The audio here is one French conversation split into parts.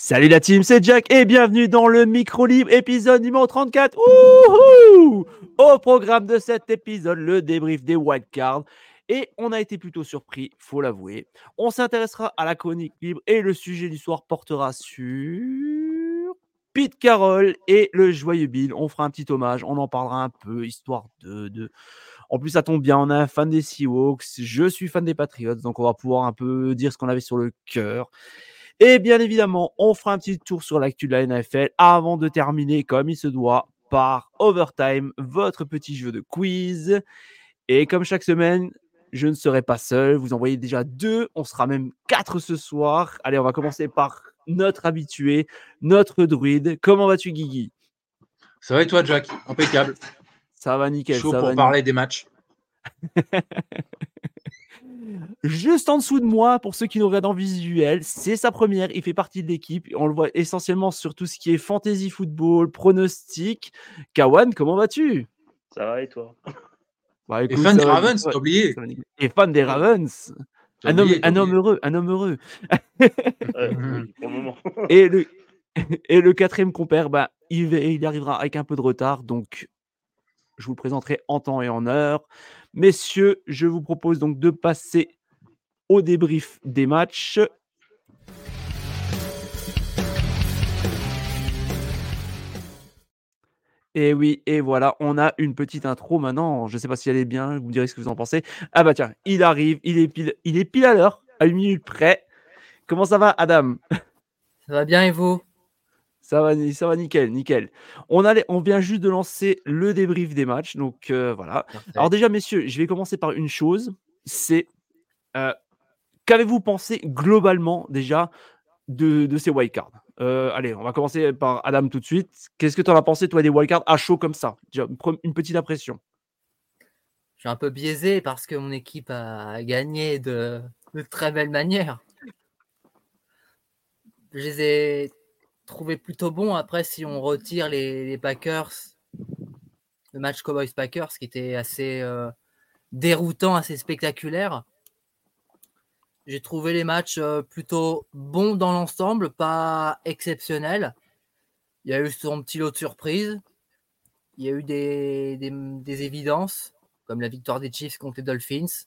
Salut la team, c'est Jack et bienvenue dans le Micro Libre épisode numéro 34. Wouhou Au programme de cet épisode, le débrief des wildcards. Et on a été plutôt surpris, faut l'avouer. On s'intéressera à la chronique libre et le sujet du soir portera sur Pete Carroll et le joyeux Bill. On fera un petit hommage, on en parlera un peu, histoire de, de... En plus, ça tombe bien, on a un fan des Seahawks, je suis fan des Patriots, donc on va pouvoir un peu dire ce qu'on avait sur le cœur. Et bien évidemment, on fera un petit tour sur l'actu de la NFL avant de terminer comme il se doit par Overtime, votre petit jeu de quiz. Et comme chaque semaine, je ne serai pas seul. Vous en voyez déjà deux, on sera même quatre ce soir. Allez, on va commencer par notre habitué, notre druide. Comment vas-tu, Guigui? Ça va et toi, Jack? Impeccable. Ça va nickel. Chaud ça pour va parler des matchs. Juste en dessous de moi, pour ceux qui nous regardent en visuel, c'est sa première. Il fait partie de l'équipe. On le voit essentiellement sur tout ce qui est fantasy football, pronostic. Kawan, comment vas-tu? Ça va et toi? Bah, Et fan des va- Ravens, t'as oublié. Et fan des Ravens. Un homme, oublié, t'as un homme oublié. heureux, un homme heureux. Ouais, oui, Pour le moment. Et le, et le quatrième compère, bah, il, va- il arrivera avec un peu de retard, donc je vous le présenterai en temps et en heure. Messieurs, je vous propose donc de passer au débrief des matchs. Et oui, et voilà, on a une petite intro maintenant. Je ne sais pas si elle est bien, vous me direz ce que vous en pensez. Ah bah tiens, il arrive, il est pile, il est pile à l'heure, à une minute près. Comment ça va, Adam? Ça va bien et vous? Ça va, ça va nickel, nickel. On, allait, on vient juste de lancer le débrief des matchs, donc euh, voilà. Alors déjà, messieurs, je vais commencer par une chose, c'est euh, qu'avez-vous pensé globalement déjà de, de ces wildcards? Euh, Allez, on va commencer par Adam tout de suite. Qu'est-ce que tu en as pensé, toi, des wildcards à chaud comme ça? Déjà, une petite impression. Je suis un peu biaisé parce que mon équipe a gagné de, de très belle manière. Je les ai trouvés plutôt bons. Après, si on retire les, Packers, le match Cowboys-Packers qui était assez euh, déroutant, assez spectaculaire, j'ai trouvé les matchs euh, plutôt bons dans l'ensemble, pas exceptionnels. Il y a eu son petit lot de surprises. Il y a eu des évidences, comme la victoire des Chiefs contre les Dolphins.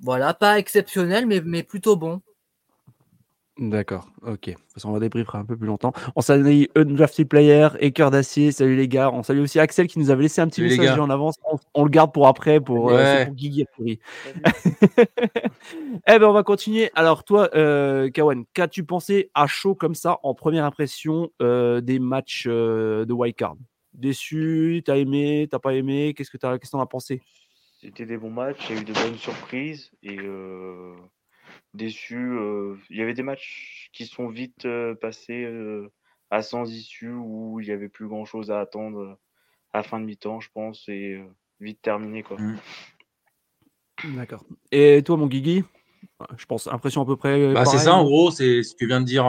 Voilà, pas exceptionnel, mais, mais plutôt bon. D'accord, ok. De toute façon, on va débriefer un peu plus longtemps. On salue Undrafted Player et Cœur d'Acier. Salut les gars. On salue aussi Axel qui nous avait laissé un petit Salut message en avance. On, on le garde pour après, pour, euh, Ouais. pour Guigui a priori. eh ben, on va continuer. Alors, toi, euh, Kawan, qu'as-tu pensé à chaud comme ça en première impression euh, des matchs euh, de Wildcard? Déçu T'as aimé T'as pas aimé? Qu'est-ce que t'en as pensé? C'était des bons matchs, il y a eu de bonnes surprises et euh, déçu. euh, il y avait des matchs qui sont vite euh, passés euh, à sans issue où il n'y avait plus grand chose à attendre à la fin de mi-temps, je pense, et euh, vite terminé. Quoi. D'accord. Et toi, mon Guigui? Je pense, impression à peu près. Bah, c'est pareille, ça, en gros, c'est ce que vient de dire,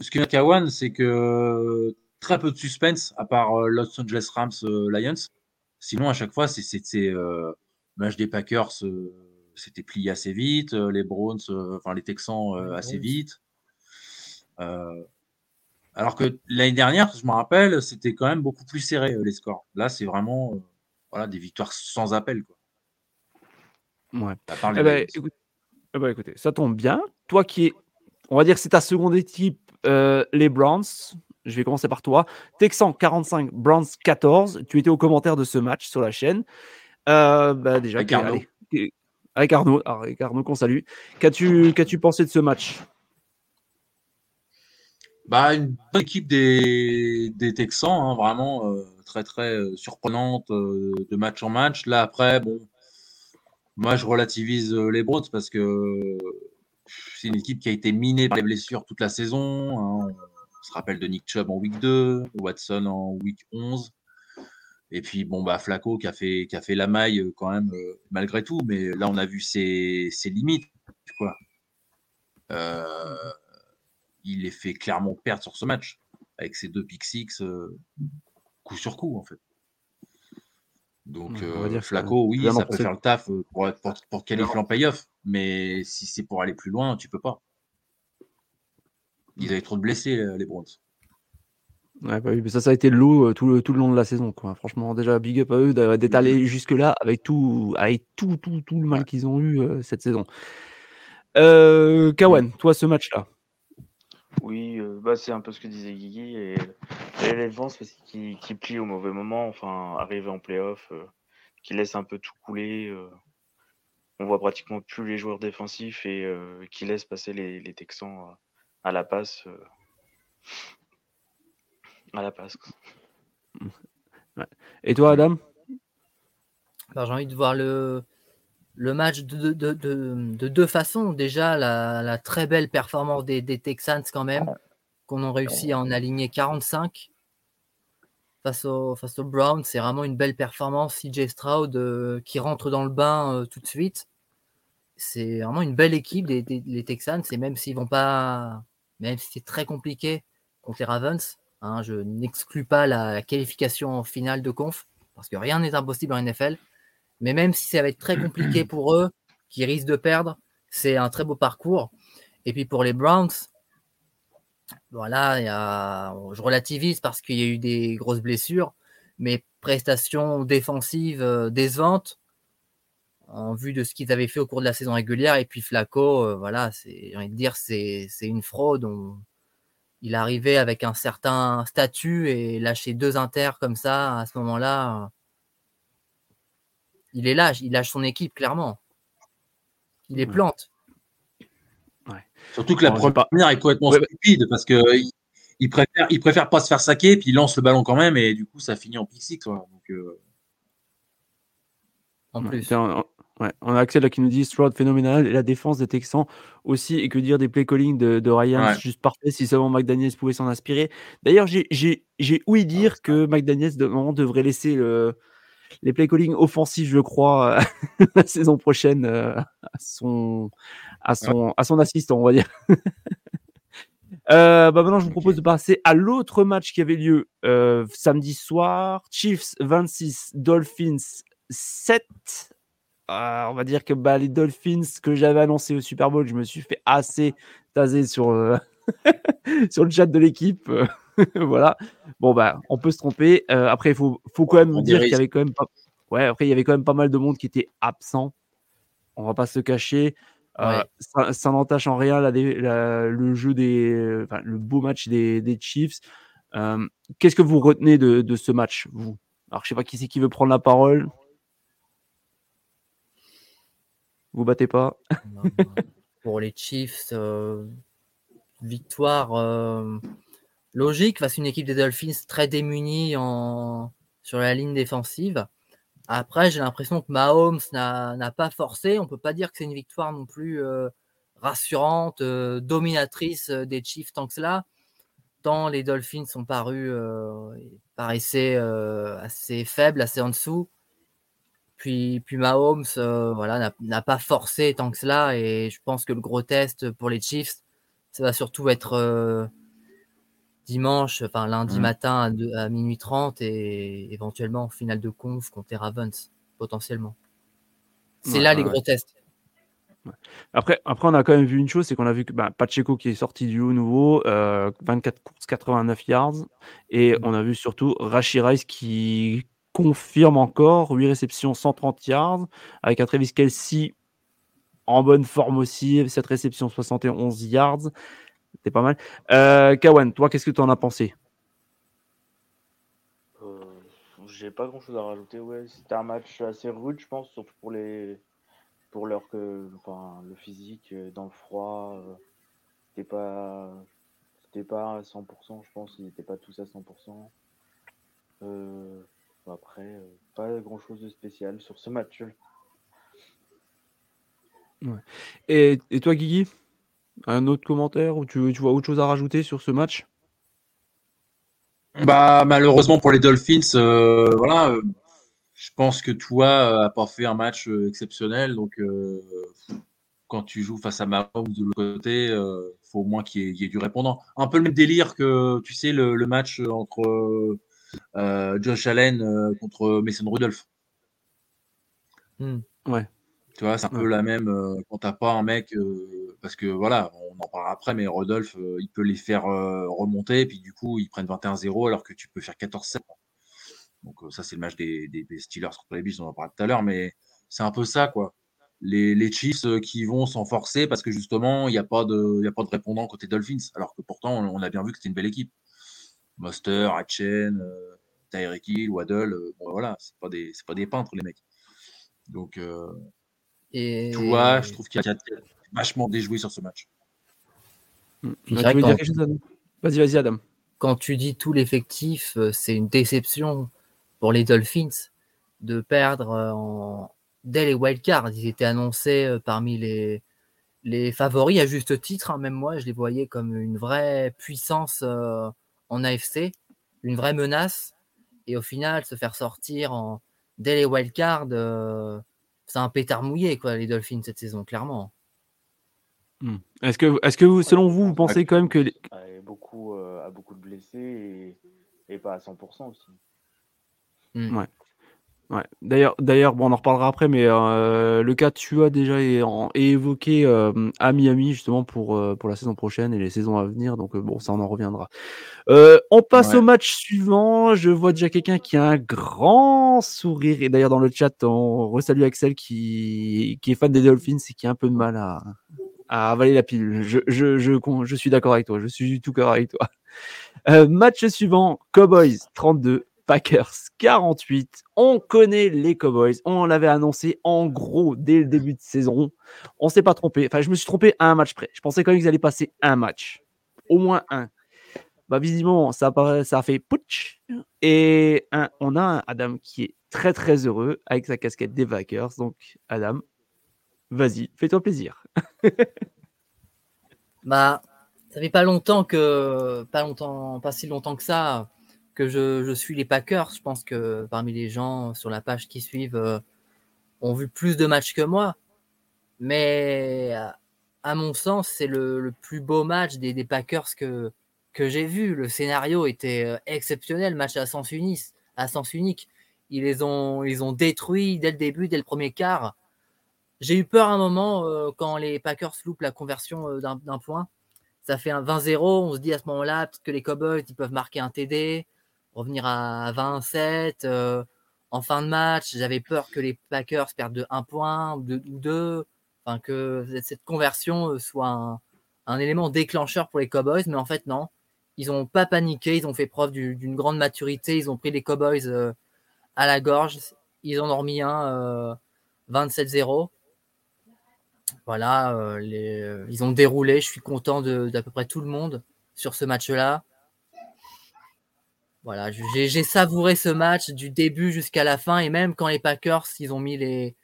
ce que vient de dire Kawan, c'est que très peu de suspense à part Los Angeles Rams Lions. Sinon, à chaque fois, c'est euh, match des Packers, euh, c'était plié assez vite, euh, les Browns, euh, enfin les Texans euh, assez vite. Euh, alors que l'année dernière, je me rappelle, c'était quand même beaucoup plus serré euh, les scores. Là, c'est vraiment euh, voilà, des victoires sans appel. Quoi. Ouais. À part les Eh ben, écoute- eh ben, écoutez, ça tombe bien. Toi qui es, on va dire que c'est ta seconde équipe, euh, les Browns. Je vais commencer par toi. Texan 45, Browns 14. Tu étais au commentaire de ce match sur la chaîne. Euh, bah, déjà, Avec qu'est- Arnaud. allez, qu'est- avec Arnaud, Alors, avec Arnaud qu'on salue. Qu'as-tu pensé de ce match? Bah, une bonne équipe des, des Texans, hein, vraiment euh, très très euh, surprenante euh, de match en match. Là après, bon, Moi, je relativise les Browns parce que c'est une équipe qui a été minée par les blessures toute la saison. Hein. On se rappelle de Nick Chubb en week 2, Watson en week 11. Et puis, bon, bah, Flaco qui a fait, qui a fait la maille euh, quand même, euh, malgré tout. Mais là, on a vu ses, ses limites. Quoi. Euh, il les fait clairement perdre sur ce match, avec ses deux pick six, coup sur coup, en fait. Donc, Flaco, oui, ça peut faire le taf pour, pour, pour qualifier en payoff. Mais si c'est pour aller plus loin, tu peux pas. Ils avaient trop de blessés, les Browns. Ouais, bah oui, mais ça, ça a été le lot tout le, tout le long de la saison. Quoi. Franchement, déjà, big up à eux d'être mmh allés jusque-là avec tout, avec tout, tout, tout le mal qu'ils ont eu cette saison. Euh, Kawan, toi, ce match-là? Oui, bah, c'est un peu ce que disait Guigui. Et, les parce qu'ils qui plient au mauvais moment, enfin, arriver en playoff, qui laisse un peu tout couler. on voit pratiquement plus les joueurs défensifs et qui laissent passer les, les Texans à la passe à la passe. Et toi, Adam? Bah, J'ai envie de voir le, le match de, de, de, deux façons. Déjà, la, très belle performance des, Texans quand même, qu'on a réussi à en aligner 45 face aux face au Browns. C'est vraiment une belle performance. CJ Stroud euh, qui rentre dans le bain euh, tout de suite. C'est vraiment une belle équipe, des, les Texans. Et même s'ils vont pas, même si c'est très compliqué contre les Ravens, Hein, je n'exclus pas la, qualification finale de conf, parce que rien n'est impossible en NFL. Mais même si ça va être très compliqué pour eux, qui risquent de perdre, c'est un très beau parcours. Et puis pour les Browns, voilà, je relativise parce qu'il y a eu des grosses blessures, mais prestations défensives euh, décevantes en vue de ce qu'ils avaient fait au cours de la saison régulière. Et puis Flaco, euh, voilà, j'ai envie de dire, c'est une fraude il arrivait avec un certain statut et lâcher deux inters comme ça à ce moment-là, il est lâche, il lâche son équipe clairement. Il est plante. Surtout que la première est complètement stupide parce que il, préfère, il préfère pas se faire saquer puis il lance le ballon quand même et du coup ça finit en pick euh, En plus. Ouais, on a Axel là qui nous dit Stroud phénoménal et la défense des Texans aussi et que dire des play calling de, de Ryan juste parfait si seulement McDaniels pouvait s'en inspirer. D'ailleurs, j'ai ouï dire que McDaniels devrait laisser le, les play calling offensifs, je crois, la saison prochaine euh, à son à son à son assistant, on va dire. Euh, bah maintenant, je vous propose de passer à l'autre match qui avait lieu euh, samedi soir. Chiefs 26, Dolphins 7. Ah, on va dire que bah, les Dolphins que j'avais annoncé au Super Bowl, je me suis fait assez taser sur, euh, sur le chat de l'équipe. voilà. Bon, bah, on peut se tromper. Euh, après, il faut, faut quand même dire qu'il y avait quand même pas. Ouais, après, il y avait quand même pas mal de monde qui était absent. On va pas se cacher. Euh, ça, n'entache en rien le jeu des. Enfin, le beau match des, des Chiefs. Qu'est-ce que vous retenez de, de ce match, vous? Alors, je sais pas qui c'est qui veut prendre la parole. Vous battez pas? Pour les Chiefs, euh, victoire euh, logique face à une équipe des Dolphins très démunie en, sur la ligne défensive. Après, j'ai l'impression que Mahomes n'a pas forcé. On ne peut pas dire que c'est une victoire non plus euh, rassurante, dominatrice des Chiefs tant que cela. Tant les Dolphins sont parus, paraissaient assez faibles, assez en dessous. Puis, puis Mahomes euh, voilà, n'a pas forcé tant que cela. Et je pense que le gros test pour les Chiefs, ça va surtout être euh, dimanche, enfin lundi mmh. matin à, minuit 30 et éventuellement en finale de conf contre les Ravens, potentiellement. C'est là les gros tests. Après, après, on a quand même vu une chose, c'est qu'on a vu que bah, Pacheco qui est sorti du haut nouveau, 24 euh, courses, 89 yards, et mmh. on a vu surtout Rashi Rice qui confirme encore 8 réceptions, 130 yards, avec un Travis Kelsey en bonne forme aussi, cette réception 71 yards. C'était pas mal. Euh, Kawan, toi, qu'est-ce que tu en as pensé? Euh, J'ai pas grand chose à rajouter. Ouais, c'était un match assez rude, je pense, surtout pour les pour leur que enfin, le physique euh, dans le froid. Euh, c'était pas c'était pas à 100%, je pense. Ils n'étaient pas tous à 100%. Euh, après, euh, pas grand chose de spécial sur ce match. Et, et toi, Guigui Un autre commentaire ou tu, tu vois autre chose à rajouter sur ce match? Bah malheureusement pour les Dolphins, euh, voilà, euh, je pense que toi a pas fait un match euh, exceptionnel, donc euh, quand tu joues face à Mahomes de l'autre côté, euh, faut au moins qu'il y, ait- il y ait du répondant. Un peu le même délire que tu sais le, le match entre euh, Josh Allen euh, contre Mason Rudolph. Hmm. Ouais. Tu vois, c'est un peu la même euh, quand t'as pas un mec, euh, parce que voilà, on en parlera après, mais Rodolphe, euh, il peut les faire euh, remonter, puis du coup, ils prennent 21-0 alors que tu peux faire 14-7. Donc euh, ça, c'est le match des, des, des Steelers contre les Bills, on en parlera tout à l'heure, mais c'est un peu ça, quoi. Les, les Chiefs euh, qui vont s'en forcer parce que justement, il n'y a, pas de- il y a pas de répondant côté Dolphins, alors que pourtant, on, on a bien vu que c'était une belle équipe. Monster, Hatchen, euh, Tyreek Hill, Waddle, euh, bon voilà, c'est pas des c'est pas des peintres les mecs. Donc euh, Et tu vois, je trouve qu'il y a vachement déjoué sur ce match. Hmm. Adam? Vas-y, vas-y, Adam. quand tu dis tout l'effectif, c'est une déception pour les Dolphins de perdre en... dès les wildcards. Ils étaient annoncés parmi les, les favoris à juste titre. hein. Même moi, je les voyais comme une vraie puissance euh, en AFC, une vraie menace. Et au final, se faire sortir en... dès les wildcards, euh, c'est un pétard mouillé, quoi, les Dolphins cette saison, clairement. Hmm. Est-ce que, est-ce que vous, selon vous, vous pensez quand même que les- Ah, et beaucoup, euh, a beaucoup de blessés et, et pas à 100% aussi. Ouais. D'ailleurs, d'ailleurs, bon, on en reparlera après, mais euh, le cas Tua déjà est, en- est évoqué euh, à Miami justement pour, euh, pour la saison prochaine et les saisons à venir. Donc bon, ça on en reviendra. On passe Ouais. au match suivant. Je vois déjà quelqu'un qui a un grand sourire et d'ailleurs dans le chat, on resalue Axel qui, qui est fan des Dolphins et qui a un peu de mal à, à avaler la pilule. Je, je, je, je suis d'accord avec toi. Je suis tout d'accord avec toi. Match suivant, Cowboys 32, Packers 48. On connaît les Cowboys. On l'avait annoncé en gros dès le début de saison. On s'est pas trompé. Enfin, je me suis trompé à un match près. Je pensais quand même qu'ils allaient passer un match. Au moins un. Bah, visiblement, ça a, fait putsch. Et on a Adam qui est très très heureux avec sa casquette des Packers. Donc, Adam, vas-y, fais-toi plaisir. Bah, ça fait pas longtemps que, pas longtemps, pas si longtemps que ça, que je, suis les Packers. Je pense que parmi les gens sur la page qui suivent euh, ont vu plus de matchs que moi. Mais à, à mon sens, c'est le, plus beau match des, Packers que, que j'ai vu. Le scénario était euh, exceptionnel, match à sens unique. À sens unique. Ils les ont, ils ont détruits dès le début, dès le premier quart. J'ai eu peur un moment euh, quand les Packers loupent la conversion euh, d'un d'un point. Ça fait un 20-0. On se dit à ce moment-là, peut-être que les Cowboys ils peuvent marquer un TD, revenir à 27. euh, en fin de match, j'avais peur que les Packers perdent de 1 point ou 2. Ou deux, enfin, que cette conversion euh, soit un, élément déclencheur pour les Cowboys. Mais en fait, non. Ils n'ont pas paniqué. Ils ont fait preuve du- d'une grande maturité. Ils ont pris les Cowboys euh, à la gorge. Ils ont remis un euh, 27-0 voilà, ils ont déroulé. Je suis content d'à peu près tout le monde sur ce match-là. Voilà, j'ai savouré ce match du début jusqu'à la fin. Et même quand les Packers, ils ont mis les,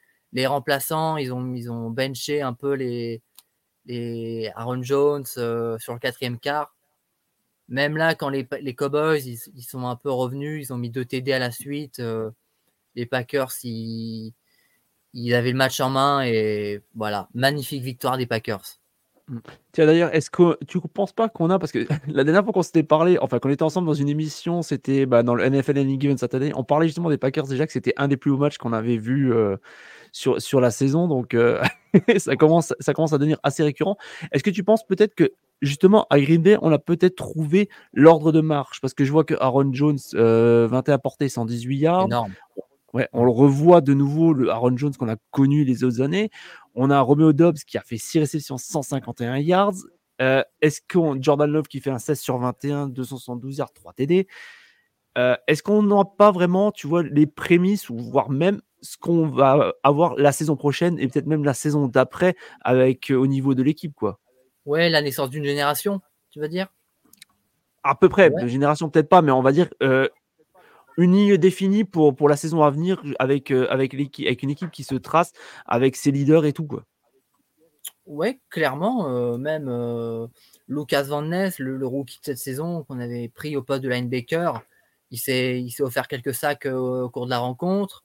remplaçants, ils ont, ils ont benché un peu les, Aaron Jones euh, sur le quatrième quart. Même là, quand les, les Cowboys, ils, ils sont un peu revenus, ils ont mis deux TD à la suite. euh, les Packers, ils, ils avaient le match en main et voilà, magnifique victoire des Packers. Tiens, d'ailleurs, est-ce que tu ne penses pas qu'on a, parce que la dernière fois qu'on s'était parlé, enfin qu'on était ensemble dans une émission, c'était bah, dans le NFL Any Given Saturday, on parlait justement des Packers déjà que c'était un des plus beaux matchs qu'on avait vu euh, sur, sur la saison, donc euh, ça, commence, ça commence à devenir assez récurrent. Est-ce que tu penses peut-être que justement à Green Bay, on a peut-être trouvé l'ordre de marche? Parce que je vois que Aaron Jones, euh, 21 portées, 118 yards, Énorme. Ouais, on le revoit de nouveau, le Aaron Jones qu'on a connu les autres années. On a Romeo Dobbs qui a fait 6 réceptions, 151 yards. Euh, Est-ce qu'on Jordan Love qui fait un 16 sur 21, 272 yards, 3 TD Euh, Est-ce qu'on n'a pas vraiment, tu vois, les prémices ou voire même ce qu'on va avoir la saison prochaine et peut-être même la saison d'après avec euh, au niveau de l'équipe, quoi? Ouais, la naissance d'une génération, tu veux dire? À peu près, Ouais. génération peut-être pas, mais on va dire une ligne définie pour, pour la saison à venir avec, euh, avec, avec une équipe qui se trace avec ses leaders et tout, quoi. Ouais, clairement, euh, même euh, Lucas Van Ness, le, le rookie de cette saison qu'on avait pris au poste de linebacker, il s'est il s'est offert quelques sacs au cours de la rencontre.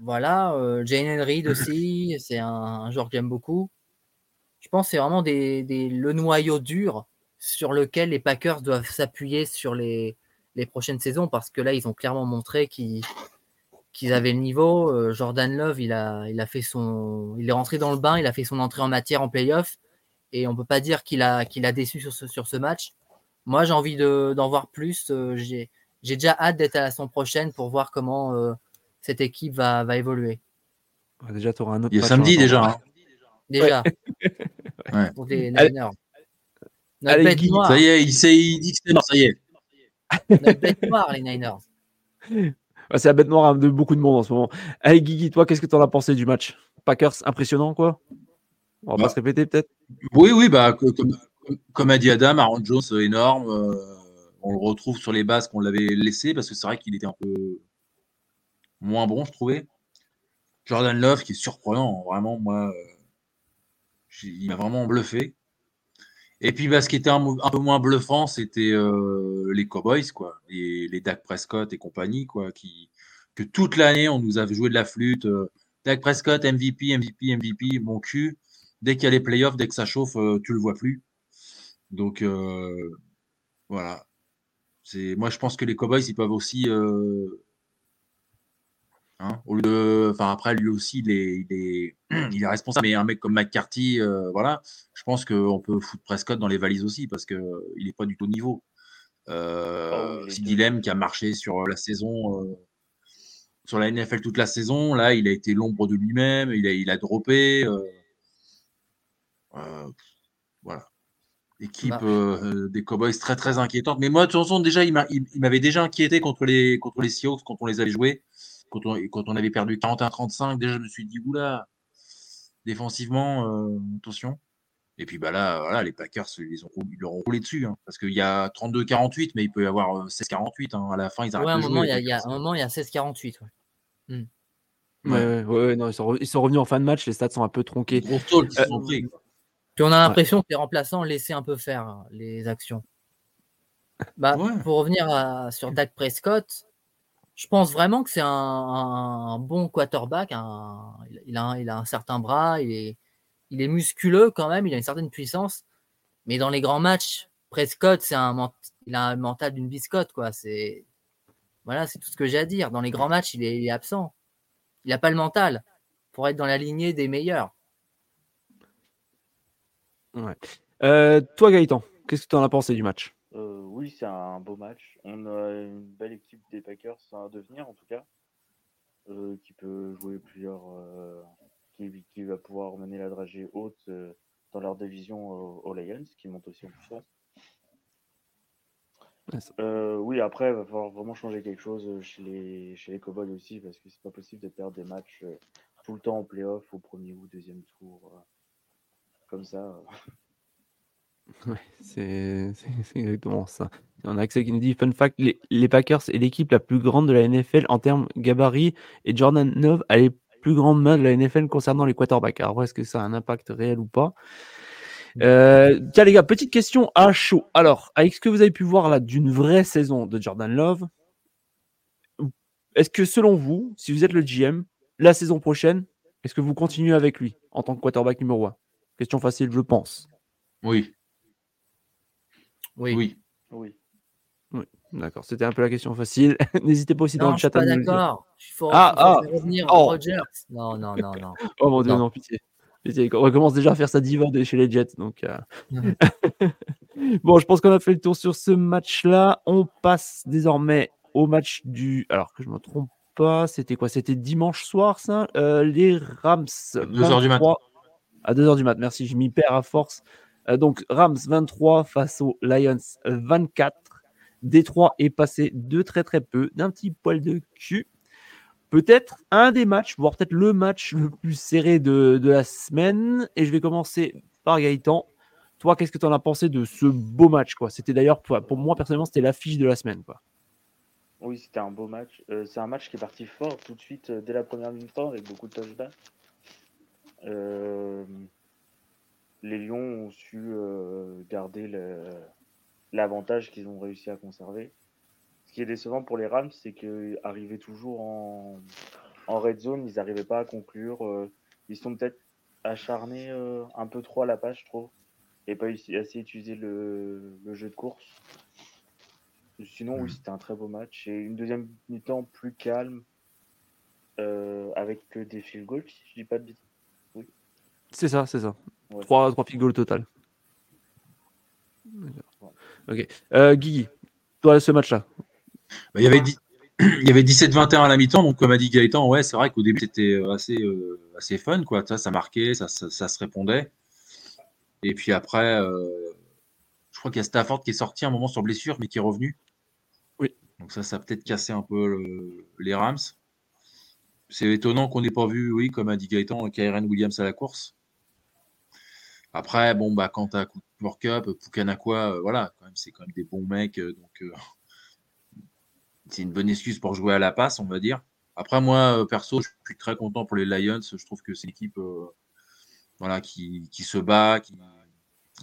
Voilà, Jane Reed aussi, c'est un, un joueur que j'aime beaucoup. Je pense que c'est vraiment des, des- le noyau dur sur lequel les Packers doivent s'appuyer sur les, les prochaines saisons parce que là, ils ont clairement montré qu'ils qu'ils avaient le niveau. Euh, Jordan Love, il a, il a fait son, il est rentré dans le bain, il a fait son entrée en matière en playoff et on peut pas dire qu'il a, qu'il a déçu sur ce, sur ce match. Moi, j'ai envie de- d'en voir plus. Euh, j'ai, j'ai déjà hâte d'être à la saison prochaine pour voir comment euh, cette équipe va, va évoluer. Ouais, Déjà, tu auras un autre Il y a match samedi déjà. hein. Déjà. Ouais. Pour les Allez. Niners. Notre Allez, bête Guy, noire. Ça y est, il, sait, il dit que c'est mort, ça y est. Notre bête noire, les Niners. C'est la bête noire hein, de beaucoup de monde en ce moment. Allez, Guigui, toi, qu'est-ce que tu en as pensé du match? Packers, impressionnant, quoi? On va Bah. pas se répéter, peut-être? Oui, oui, bah, co- comme, comme a dit Adam, Aaron Jones, euh, énorme. euh, on le retrouve sur les bases qu'on l'avait laissé parce que c'est vrai qu'il était un peu moins bon, je trouvais. Jordan Love, qui est surprenant, vraiment, moi, euh, j'ai- il m'a vraiment bluffé. Et puis, bah, ce qui était un, peu moins bluffant, c'était euh, les Cowboys, quoi, les, les Dak Prescott et compagnie, quoi, qui, que toute l'année, on nous avait joué de la flûte. euh, Dak Prescott, MVP, MVP, MVP, mon cul. Dès qu'il y a les playoffs, dès que ça chauffe, euh, tu le vois plus. Donc, euh, voilà. Moi, je pense que les Cowboys, ils peuvent aussi. Euh, hein, au lieu de, enfin, après, lui aussi, il est, il est, il est responsable. Mais un mec comme McCarthy, euh, voilà, je pense qu'on peut foutre Prescott dans les valises aussi parce qu'il n'est pas du tout au niveau. Euh, Oh, il qui a marché sur la saison, euh, sur la NFL toute la saison, là, il a été l'ombre de lui-même, il a, il a droppé. euh, euh, voilà. Équipe Bah. euh, des Cowboys très très inquiétante. Mais moi, de toute façon, déjà, il il- il m'avait déjà inquiété contre les, contre les Seahawks quand on les avait joués. Quand on, quand on avait perdu 41-35, déjà, je me suis dit, oula, défensivement, euh, attention. Et puis bah là, voilà, les Packers, ils, ont, ils leur ont roulé dessus. hein, parce qu'il y a 32-48, mais il peut y avoir euh, 16-48. hein, à la fin, ils arrêtent Ouais, à un de moment, jouer. il y a, y un moment, il y a 16-48. ouais. Ouais, Ouais. ouais, ouais, ouais, non, ils, sont re- ils sont revenus en fin de match, les stats sont un peu tronqués. Gros Euh, sont pris. Puis on a l'impression que les remplaçants laissaient un peu faire hein, les actions. Bah, Ouais. Pour revenir à- sur Dak Prescott, je pense vraiment que c'est un, bon quarterback. il, a, un- certain bras, il est, musculeux quand même, il a une certaine puissance. Mais dans les grands matchs, Prescott, c'est un, il a un mental d'une biscotte. Voilà, c'est tout ce que j'ai à dire. Dans les grands matchs, il est, absent. Il n'a pas le mental pour être dans la lignée des meilleurs. Euh, toi, Gaëtan, qu'est-ce que tu en as pensé du match? Oui, c'est un beau match. On a une belle équipe des Packers à devenir, en tout cas, euh, qui peut jouer plusieurs. euh, qui, qui va pouvoir mener la dragée haute euh, dans leur division aux Lions, qui montent aussi en puissance. Euh, oui, après, il va falloir vraiment changer quelque chose chez les, chez les Cowboys aussi, parce que c'est pas possible de perdre des matchs euh, tout le temps en playoff, au premier ou deuxième tour. euh, comme ça. Euh. C'est exactement ça. On a Axel qui nous dit Fun fact les, Packers est l'équipe la plus grande de la NFL en termes gabarit et Jordan Love a les plus grandes mains de la NFL concernant les quarterbacks. Alors, est-ce que ça a un impact réel ou pas? Euh, Tiens, les gars, petite question à chaud. Alors, avec ce que vous avez pu voir là d'une vraie saison de Jordan Love, est-ce que selon vous, si vous êtes le GM, la saison prochaine, est-ce que vous continuez avec lui en tant que quarterback numéro 1 Question facile, je pense. Oui, Oui. oui. Oui. D'accord, c'était un peu la question facile. N'hésitez pas aussi dans le chat à nous d'accord. Il faut, Ah, ah, revenir oh. Rodgers. Non, non, non, non. Oh mon dieu, Non. non, pitié. Pitié, On recommence déjà à faire sa diva de chez les Jets. Donc, euh. Mhm. bon, je pense qu'on a fait le tour sur ce match-là. On passe désormais au match du. Alors que je me trompe pas, c'était quoi? C'était dimanche soir, ça? Euh, Les Rams. 2 heures du matin. 23 À 2h du mat, merci, je m'y perds à force. Euh, donc, Rams 23 face aux Lions 24. Détroit est passé de très très peu, d'un petit poil de cul. Peut-être un des matchs, voire peut-être le match le plus serré de, la semaine. Et je vais commencer par Gaëtan. Toi, qu'est-ce que tu en as pensé de ce beau match C'était d'ailleurs, pour, moi personnellement, c'était l'affiche de la semaine. Oui, c'était un beau match. Euh, c'est un match qui est parti fort tout de suite euh, dès la première mi-temps avec beaucoup de touchdowns. Euh, les Lions ont su euh, garder l'avantage qu'ils ont réussi à conserver. Ce qui est décevant pour les Rams, c'est qu'arriver toujours en, en red zone, ils n'arrivaient pas à conclure. euh, ils sont peut-être acharnés euh, un peu trop à la page, je trouve, et pas assez utilisé le, le jeu de course. Sinon, oui, c'était un très beau match. Et une deuxième mi-temps plus calme, avec des field goals, si je dis pas de bêtises. C'est ça, c'est ça. Ouais. 3, 3 field goals au total. Ok. Euh, Guigui, toi, ce match-là. Bah, il y avait il y avait 17-21 à la mi-temps, donc comme a dit Gaëtan, ouais, c'est vrai qu'au début c'était euh, assez, euh, assez fun, quoi. Ça, ça marquait, ça, ça, ça se répondait. Et puis après, euh, je crois qu'il y a Stafford qui est sorti un moment sur blessure, mais qui est revenu. Oui. Donc ça, ça a peut-être cassé un peu le- les Rams. C'est étonnant qu'on n'ait pas vu, oui, comme a dit Gaëtan, Kyren Williams à la course. Après, bon, bah, quand t'as Cooper Cup, Pukanakwa, euh, voilà, quand même, c'est quand même des bons mecs, euh, euh, c'est une bonne excuse pour jouer à la passe, on va dire. Après, moi, perso, je suis très content pour les Lions. Je trouve que c'est une équipe euh, voilà, qui, qui se bat. Qui...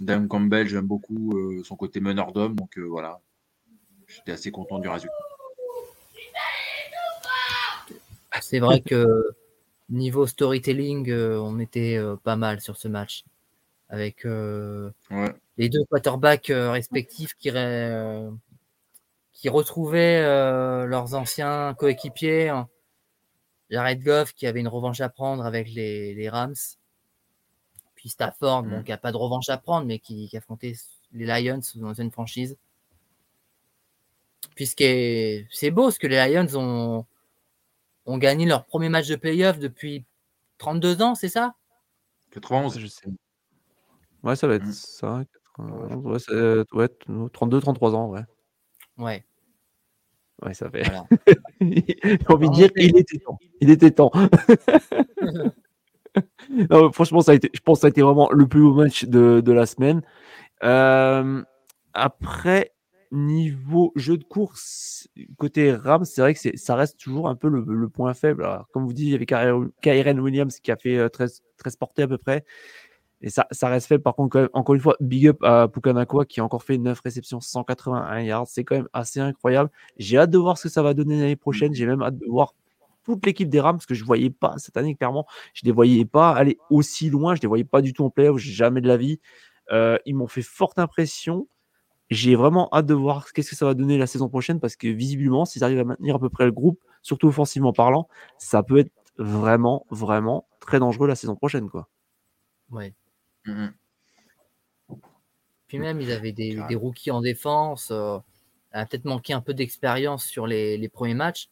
Dan Campbell, j'aime beaucoup son côté meneur d'homme. Donc voilà, j'étais assez content du résultat. C'est vrai que niveau storytelling, on était pas mal sur ce match. Avec euh, Ouais. les deux quarterbacks euh, respectifs qui, euh, qui retrouvaient euh, leurs anciens coéquipiers. hein. Jared Goff qui avait une revanche à prendre avec les, les Rams. Puis Stafford, bon, Mhm. qui n'a pas de revanche à prendre, mais qui, qui affrontait les Lions dans une franchise. Puisque c'est beau ce que les Lions ont, ont gagné leur premier match de playoff depuis 32 ans, c'est ça? 91. Je sais. Ouais, ça va être Mm. ça. 91, ouais, c'est- euh, ouais, 32, 33 ans, ouais. Ouais. Ouais, ça fait. Voilà. J'ai envie de dire, il était temps. Il était temps. Non, franchement, ça a été, je pense que ça a été vraiment le plus beau match de, de la semaine. Euh, après, niveau jeu de course, côté Rams, c'est vrai que c'est- ça reste toujours un peu le, le point faible. Alors, comme vous dites, il y avait Kyren Williams qui a fait euh, 13, 13 portées à peu près. Et ça, ça reste faible. Par contre, quand même, encore une fois, big up à Pukanakwa qui a encore fait 9 réceptions, 181 yards. C'est quand même assez incroyable. J'ai hâte de voir ce que ça va donner l'année prochaine. J'ai même hâte de voir toute l'équipe des Rams, parce que je voyais pas cette année, clairement, je les voyais pas aller aussi loin. Je les voyais pas du tout en playoff, jamais de la vie. Euh, ils m'ont fait forte impression. J'ai vraiment hâte de voir qu'est-ce que ça va donner la saison prochaine, parce que visiblement, s'ils arrivent à maintenir à peu près le groupe, surtout offensivement parlant, ça peut être vraiment, vraiment très dangereux la saison prochaine, quoi. Ouais. Mhm. Puis même, ils avaient des, rookies en défense. euh, a peut-être manqué un peu d'expérience sur les, les premiers matchs.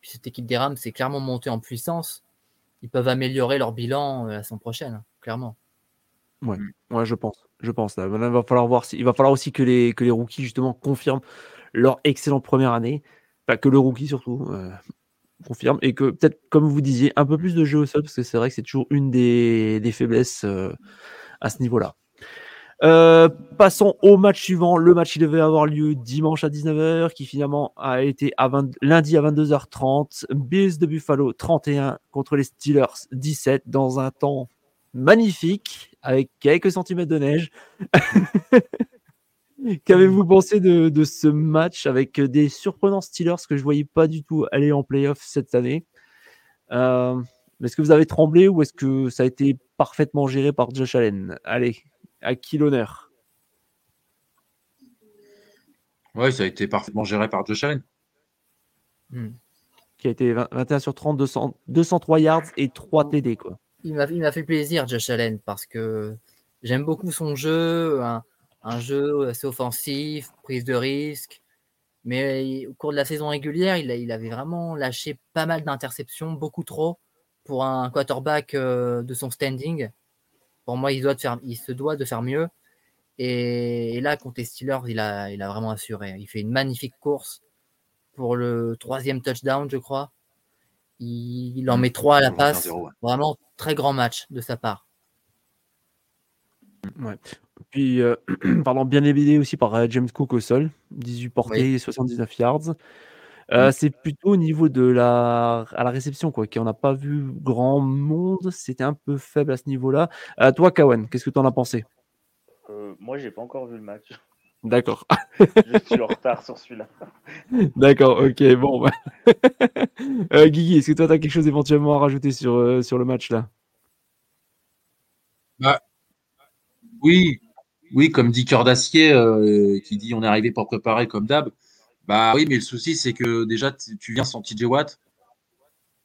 Puis cette équipe des Rams s'est clairement montée en puissance. Ils peuvent améliorer leur bilan euh, la saison prochaine, hein, clairement. Ouais, je pense. Je pense. Là. Maintenant, il va falloir voir si... Il va falloir aussi que les, que les rookies, justement, confirment leur excellente première année. Pas que le rookie, surtout, euh, confirme. Et que peut-être, comme vous disiez, un peu plus de jeu au sol, parce que c'est vrai que c'est toujours une des, des faiblesses euh, à ce niveau-là. Euh, passons au match suivant. Le match qui devait avoir lieu dimanche à 19h, qui finalement a été à 20 lundi à 22h30. Bills de Buffalo 31 contre les Steelers 17 dans un temps magnifique avec quelques centimètres de neige. Qu'avez-vous pensé de, de ce match avec des surprenants Steelers que je voyais pas du tout aller en playoff cette année? Euh, Est-ce que vous avez tremblé ou est-ce que ça a été parfaitement géré par Josh Allen? Allez, à qui l'honneur? Ouais, ça a été parfaitement géré par Josh Allen. Hmm. Qui a été 20 21 sur 30, 200, 203 yards et 3 TD. Quoi. Il m'a il m'a fait plaisir, Josh Allen, parce que j'aime beaucoup son jeu, un, un jeu assez offensif, prise de risque. Mais au cours de la saison régulière, il, a- il avait vraiment lâché pas mal d'interceptions, beaucoup trop pour un quarterback euh, de son standing. Pour moi, il, doit de faire, il se doit de faire mieux. Et, et là, contre les Steelers, il a, il a vraiment assuré. Il fait une magnifique course pour le troisième touchdown, je crois. Il, il en met trois à la le passe. 21-0, ouais. Vraiment très grand match de sa part. Puis, euh, pardon, bien aidé aussi par euh, James Cook au sol, 18 portées, 79 yards. Euh, c'est plutôt au niveau de la, à la réception, quoi, qu'on n'a pas vu grand monde. C'était un peu faible à ce niveau-là. Euh, toi, Kawan, qu'est-ce que tu en as pensé? Euh, moi, j'ai pas encore vu le match. D'accord. Je suis en retard sur celui-là. D'accord, ok, bon. bah. Euh, Guigui, est-ce que toi, tu as quelque chose éventuellement à rajouter sur, euh, sur le match là? Oui, oui, comme dit Cœur d'Acier, euh, qui dit on est arrivé pour préparer comme d'hab. Bah oui, mais le souci, c'est que déjà, tu viens sans TJ Watt,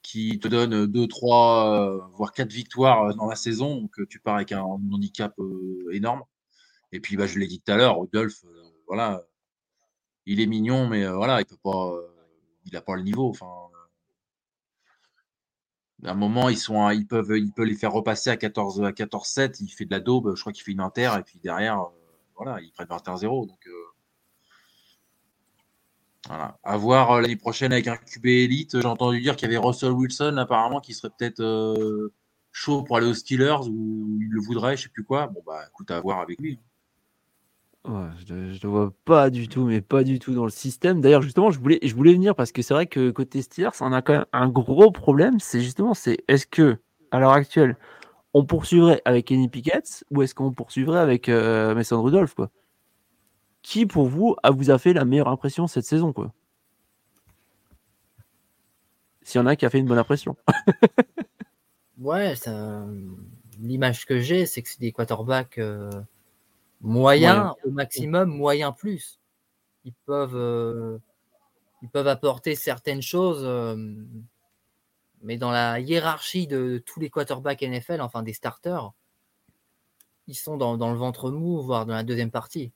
qui te donne 2, 3, voire 4 victoires euh, dans la saison. Donc, euh, tu pars avec un handicap euh, énorme. Et puis, bah, je l'ai dit tout à l'heure, Rodolphe, euh, voilà, il est mignon, mais euh, voilà, il peut pas, euh, il n'a pas le niveau. Enfin, à un moment, ils, sont, ils, peuvent, ils peuvent les faire repasser à 14, à 14-7. Il fait de la daube, je crois qu'il fait une inter, et puis derrière, euh, voilà, ils prennent 21-0. Donc, euh, voilà. À voir euh, l'année prochaine avec un QB élite. J'ai entendu dire qu'il y avait Russell Wilson, apparemment, qui serait peut-être euh, chaud pour aller aux Steelers, ou il le voudrait, je sais plus quoi. Bon, bah, écoute, à voir avec lui. Ouais, je ne le vois pas du tout, mais pas du tout dans le système. D'ailleurs, justement, je voulais, je voulais venir parce que c'est vrai que côté Steelers, on a quand même un gros problème. C'est justement, c'est est-ce que, à l'heure actuelle, on poursuivrait avec Kenny Pickett ou est-ce qu'on poursuivrait avec euh, Mason Rudolph, quoi? Qui, pour vous, a, vous a fait la meilleure impression cette saison, quoi? S'il y en a qui a fait une bonne impression. Ouais, ça- l'image que j'ai, c'est que c'est des quarterbacks euh, moyens Moyen. au maximum, moyens plus. Ils peuvent, euh, ils peuvent apporter certaines choses, euh, mais dans la hiérarchie de tous les quarterbacks NFL, enfin des starters, ils sont dans, dans le ventre mou, voire dans la deuxième partie.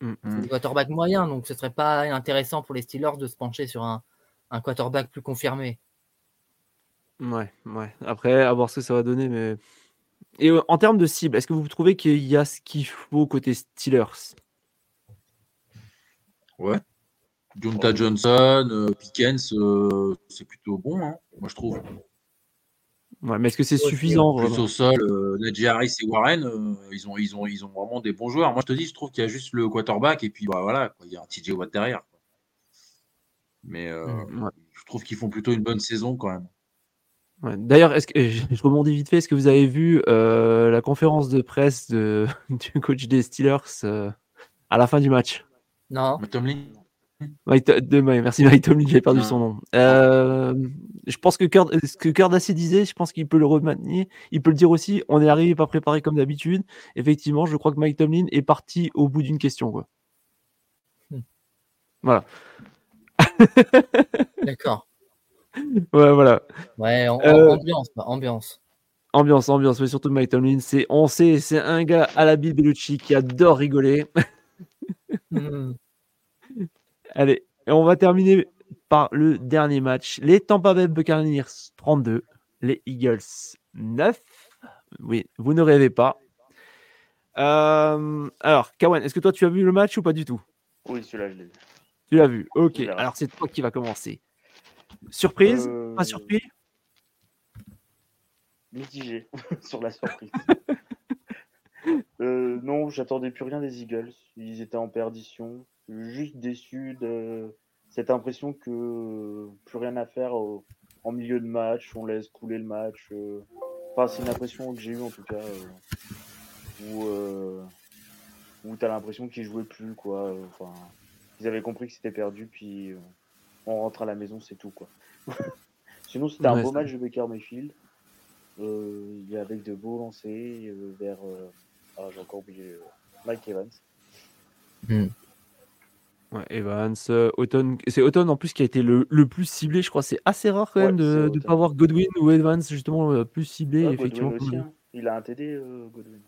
Mm. C'est des quarterbacks moyens, donc ce serait pas intéressant pour les Steelers de se pencher sur un, un quarterback plus confirmé. Ouais, ouais. Après, à voir ce que ça va donner, mais. Et euh, en termes de cible, est-ce que vous trouvez qu'il y a ce qu'il faut côté Steelers? Ouais. Junta Johnson, euh, Pickens, euh, c'est plutôt bon, hein, moi je trouve. Ouais, mais est-ce que c'est Ouais, suffisant Plus au sol, euh, Najee Harris et Warren, euh, ils, ont, ils, ont, ils ont vraiment des bons joueurs. Moi je te dis, je trouve qu'il y a juste le quarterback et puis bah, voilà, quoi, il y a un TJ Watt derrière. quoi. Mais euh, Mm, ouais. je trouve qu'ils font plutôt une bonne saison quand même. Ouais. D'ailleurs, est-ce que je je rebondis vite fait, est-ce que vous avez vu euh, la conférence de presse de, du coach des Steelers euh, à la fin du match? Non, Mais Tomlin, Merci Mike Tomlin, j'ai perdu Ouais. son nom. Euh, je pense que Cœur- ce que d'Acier disait, je pense qu'il peut le retenir. Il peut le dire aussi, on est arrivé pas préparé comme d'habitude. Effectivement, je crois que Mike Tomlin est parti au bout d'une question. Quoi. Hmm. Voilà. d'accord. Ouais, voilà. Ouais, en- Euh, ambiance, ambiance. Ambiance, ambiance, mais surtout Mike Tomlin, c'est, on sait, c'est un gars à la Bill Bellucci qui adore rigoler. Hmm. Allez, et on va terminer par le dernier match. Les Tampa Bay Buccaneers 32, les Eagles 9. Oui, vous ne rêvez pas. Euh, alors, Kawan, est-ce que toi tu as vu le match ou pas du tout? Oui, celui-là, je l'ai vu. Tu l'as vu, ok. Alors c'est toi qui va commencer. Surprise? Euh, Pas surpris? Mitigé sur la surprise. Euh, non, j'attendais plus rien des Eagles. Ils étaient en perdition. Juste déçu de cette impression que euh, plus rien à faire au- en milieu de match. On laisse couler le match. euh. Enfin, c'est une impression que j'ai eue en tout cas. euh, où euh, où t'as l'impression qu'ils jouaient plus. quoi. euh, Enfin, ils avaient compris que c'était perdu. Puis euh, on rentre à la maison, c'est tout. quoi. Sinon, c'était un beau match de Baker Mayfield. Euh, il y avait de beaux lancers euh, vers. euh, ah, j'ai encore oublié euh, Mike Evans. Ouais, Evans, euh, Autumn. C'est Autumn en plus qui a été le, le plus ciblé, je crois. C'est assez rare quand Ouais, même de ne pas avoir Godwin ou Evans justement euh, plus ciblé. Ouais, effectivement. Aussi, hein. Il a un TD, euh, Godwin.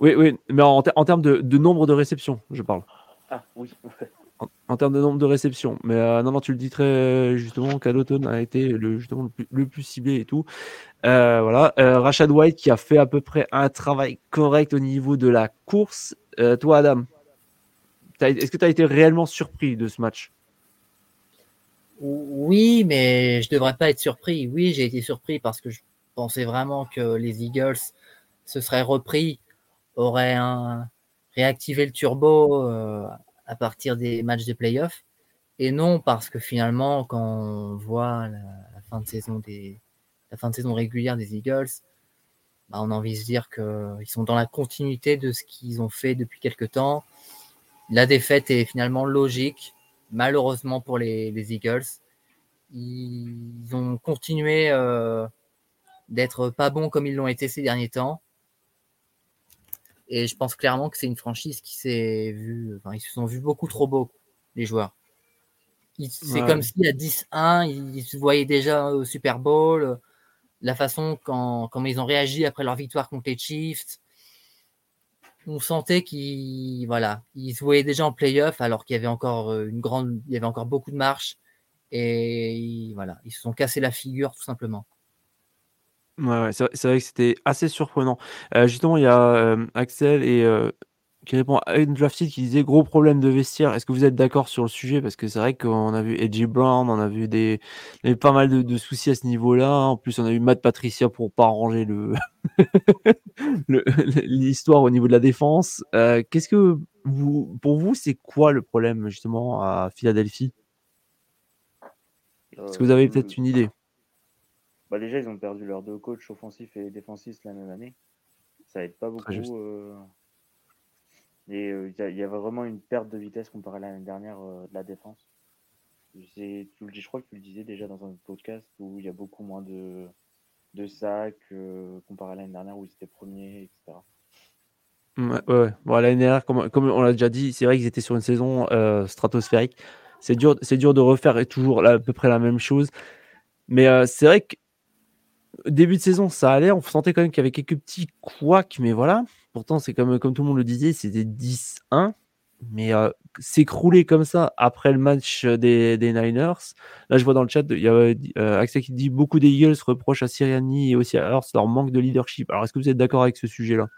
Oui, oui, mais en, en termes de, de nombre de réceptions, je parle. Ah oui, En, en termes de nombre de réceptions. Mais euh, non, non, tu le dis très justement qu'Adoton a été le, justement le plus, le plus ciblé et tout. Euh, voilà. Euh, Rashad White qui a fait à peu près un travail correct au niveau de la course. Euh, toi, Adam, est-ce que tu as été réellement surpris de ce match? Oui, mais je devrais pas être surpris. Oui, j'ai été surpris parce que je pensais vraiment que les Eagles se seraient repris, auraient réactivé le turbo euh, à partir des matchs de playoffs. Et non parce que finalement, quand on voit la, fin de saison des, régulière des Eagles, bah, on a envie de se dire qu'ils sont dans la continuité de ce qu'ils ont fait depuis quelques temps. La défaite est finalement logique, malheureusement pour les, Eagles. Ils ont continué euh, d'être pas bons comme ils l'ont été ces derniers temps. Et je pense clairement que c'est une franchise qui s'est vue, enfin, ils se sont vus beaucoup trop beaux, les joueurs. C'est comme si à 10-1, ils se voyaient déjà au Super Bowl. La façon quand, quand ils ont réagi après leur victoire contre les Chiefs, on sentait qu'ils voilà, ils se voyaient déjà en playoff alors qu'il y avait encore euh, une grande, il y avait encore beaucoup de marches et voilà, ils se sont cassés la figure tout simplement. Ouais, c'est vrai que c'était assez surprenant. Euh, justement, il y a euh, Axel et qui répond à une Drafted qui disait gros problème de vestiaire. Est-ce que vous êtes d'accord sur le sujet? Parce que c'est vrai qu'on a vu Edgy Brown, on a vu des, pas mal de, soucis à ce niveau-là. En plus, on a eu Matt Patricia pour pas arranger le l'histoire au niveau de la défense. Euh, qu'est-ce que vous, pour vous, c'est quoi le problème justement à Philadelphie? Est-ce que vous avez peut-être une idée? Bah déjà, ils ont perdu leurs deux coachs offensifs et défensifs la même année. Ça aide pas beaucoup. Euh, il y, avait vraiment une perte de vitesse comparée à l'année dernière euh, de la défense. Tu je crois que tu le disais déjà dans un podcast où il y a beaucoup moins de, de sacs euh, comparé à l'année dernière où ils étaient premiers, etc. Ouais, ouais. Bon, l'année dernière, comme, comme on l'a déjà dit, c'est vrai qu'ils étaient sur une saison stratosphérique. C'est dur, c'est dur de refaire toujours à peu près la même chose. Mais c'est vrai que début de saison, ça allait. On sentait quand même qu'il y avait quelques petits couacs, mais voilà. Pourtant, c'est comme, tout le monde le disait, c'était 10-1. Mais euh, s'écrouler comme ça après le match des, des, Niners, là je vois dans le chat, il y a euh, Axel qui dit beaucoup des Eagles reprochent à Siriani et aussi à Hurst leur manque de leadership. Alors est-ce que vous êtes d'accord avec ce sujet-là?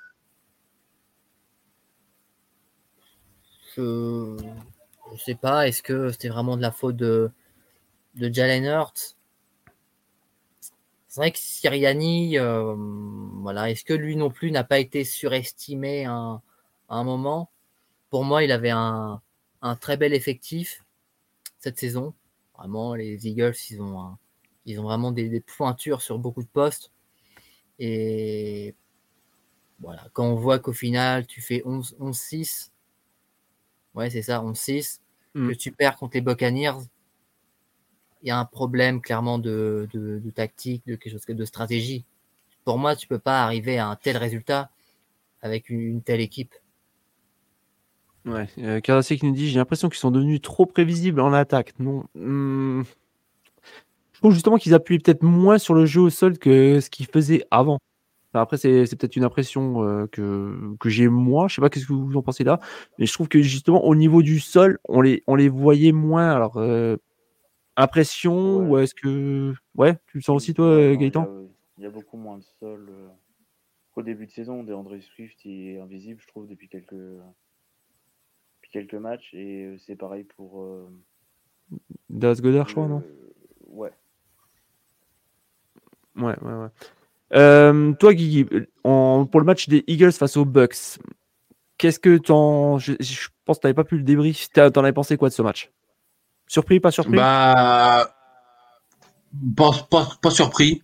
Je ne sais pas. Est-ce que c'était vraiment de la faute de, de Jalen Hurts? C'est vrai que Siriani, euh, voilà, est-ce que lui non plus n'a pas été surestimé à un, moment? Pour moi, il avait un, très bel effectif cette saison. Vraiment, les Eagles, ils ont, ils ont vraiment des, pointures sur beaucoup de postes. Et voilà, quand on voit qu'au final, tu fais 11-6, ouais, c'est ça, 11-6, mm. que tu perds contre les Buccaneers, il y a un problème clairement de, tactique, de quelque chose de stratégie. Pour moi, tu peux pas arriver à un tel résultat avec une, telle équipe. Ouais, euh, qui nous dit j'ai l'impression qu'ils sont devenus trop prévisibles en attaque. Non. Hmm. Je trouve justement qu'ils appuient peut-être moins sur le jeu au sol que ce qu'ils faisaient avant. après, c'est, peut-être une impression euh, que, que j'ai moi. Je sais pas qu'est-ce que vous en pensez là? Mais je trouve que justement, au niveau du sol, on les, on les voyait moins. Alors, euh, Impression ou est-ce que. Ouais, tu le sens aussi toi, Gaëtan? Il y, a beaucoup moins de sol. Euh, Au début de saison, André Swift est invisible, je trouve, depuis quelques, depuis quelques matchs. Et euh, c'est pareil pour. Euh... Das Goddard, je crois, non? Ouais. Ouais, ouais, ouais. Euh, toi, Guigui, pour le match des Eagles face aux Bucks, qu'est-ce que t'en. Je, je pense que tu n'avais pas pu le débrief. T'en avais pensé quoi de ce match? Surpris, pas surpris? Bah, pas, surpris.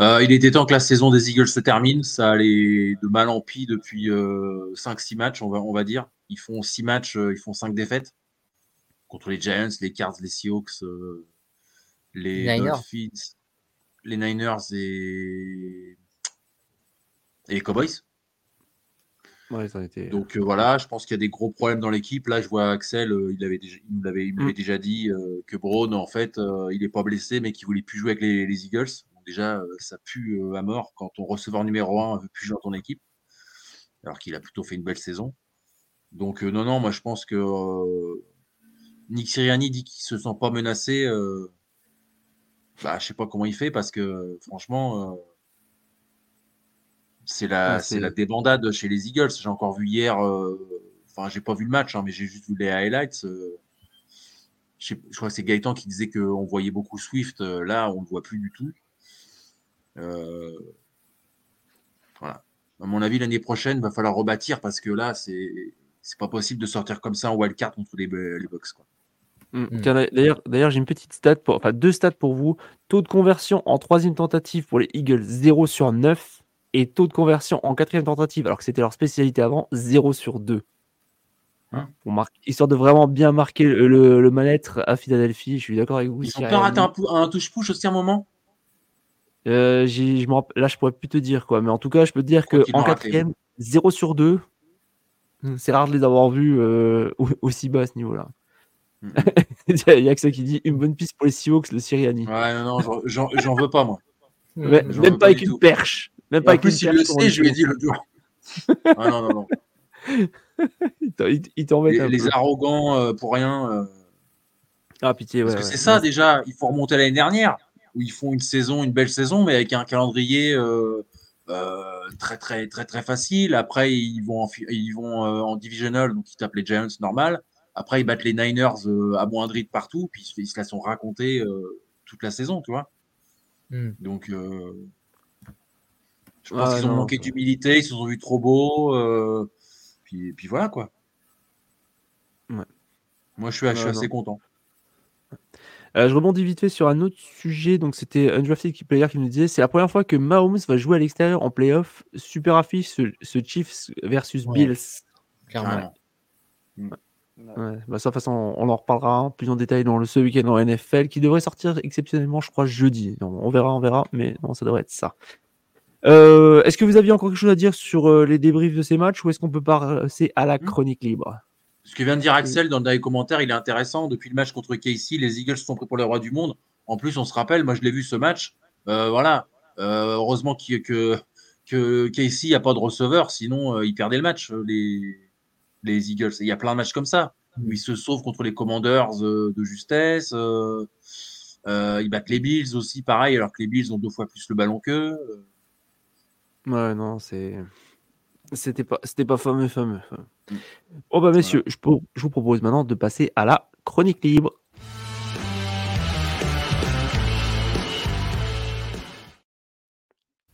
Euh, il était temps que la saison des Eagles se termine. Ça allait de mal en pis depuis 5-6 euh, matchs, on va, on va dire. Ils font 6 matchs, euh, ils font 5 défaites contre les Giants, les Cards, les Seahawks, les Dolphins, les Niners et, et les Cowboys. Donc euh, voilà, je pense qu'il y a des gros problèmes dans l'équipe. Là, je vois Axel, euh, il, avait déjà, il m'avait mm. déjà dit euh, que Braun, en fait, il n'est pas blessé, mais qu'il voulait plus jouer avec les, Eagles. Donc déjà, ça pue à mort quand ton receveur numéro 1 ne veut plus jouer dans ton équipe, alors qu'il a plutôt fait une belle saison. Donc non, non, moi je pense que Nick Siriani dit qu'il se sent pas menacé. bah, je sais pas comment il fait parce que franchement c'est la, c'est la débandade chez les Eagles. J'ai encore vu hier, euh, enfin, j'ai pas vu le match, hein, mais j'ai juste vu les highlights. Euh, je, crois que c'est Gaëtan qui disait qu'on voyait beaucoup Swift. Euh, là, on ne le voit plus du tout. voilà. À mon avis, l'année prochaine, il va falloir rebâtir parce que là, c'est, c'est pas possible de sortir comme ça en wildcard contre les, les Bucks. Quoi. Mm. Mm. D'ailleurs, d'ailleurs, j'ai une petite stat, pour, enfin deux stats pour vous. Taux de conversion en troisième tentative pour les Eagles, 0 sur 9. Et taux de conversion en quatrième tentative, alors que c'était leur spécialité avant, 0 sur 2. Hein Pour marquer- histoire de vraiment bien marquer le, le- le mal-être à Philadelphie. Je suis d'accord avec vous. Ils ont pas raté un, un touche-push aussi à un moment? Euh, je là, je pourrais plus te dire quoi, mais en tout cas, je peux te dire crois que qu'ils en l'ont raté, quatrième, 0 sur 2. C'est rare de les avoir vus euh, au- aussi bas à ce niveau-là. Mhm. Il y a que ça qui dit une bonne piste pour les Seahawks, le Siriani. Ouais, non, non, j'en- veux pas, moi. Mais- Mm. j'en même pas pas avec une tout. perche. Même pas en plus, il le sait, je lui ai dit l'autre jour. Ah non, non, non. Il t'embête Les, les arrogants euh, pour rien. euh, Ah, pitié, ouais. parce que ouais. c'est ça, déjà, il faut remonter à l'année dernière, où ils font une saison, une belle saison, mais avec un calendrier euh, très, très, très, très facile. Après, ils vont en, ils vont, en divisional, donc ils tapent les Giants normal. Après, ils battent les Niners amoindris de partout, puis ils se, ils se la sont racontés euh, toute la saison, tu vois. Mm. Donc, je pense Ouais, qu'ils ont non, manqué d'humilité, ils se sont vus trop beaux. euh, puis, puis voilà, quoi. Ouais. Moi, je suis, je suis Ouais, assez content. Euh, je rebondis vite fait sur un autre sujet. Donc, c'était Undrafted Key Player qui nous disait c'est la première fois que Mahomes va jouer à l'extérieur en playoff. Super affiche ce, ce Chiefs versus Ouais. Bills. Clairement. Carrément. Ouais, bah ça, de toute façon, on en reparlera hein, plus en détail dans le, ce week-end en NFL qui devrait sortir exceptionnellement, je crois, jeudi. Non, on verra, on verra, mais non, ça devrait être ça. Euh, est-ce que vous aviez encore quelque chose à dire sur euh, les débriefs de ces matchs ou est-ce qu'on peut passer à la Hmm. chronique libre? Ce que vient de dire Axel dans le dernier commentaire, il est intéressant. Depuis le match contre Casey, les Eagles sont pris pour les rois du monde. En plus, on se rappelle, moi je l'ai vu ce match. Euh, voilà. Heureusement que, que Casey n'a pas de receveur, sinon ils perdaient le match, les, les Eagles. Il y a plein de matchs comme ça, où ils se sauvent contre les Commanders de justesse. ils battent les Bills aussi, pareil, alors que les Bills ont deux fois plus le ballon qu'eux. Ouais, non, c'est. C'était pas, c'était pas fameux, fameux. Mm. Bon, bah, messieurs, je, pour- je vous propose maintenant de passer à la chronique libre.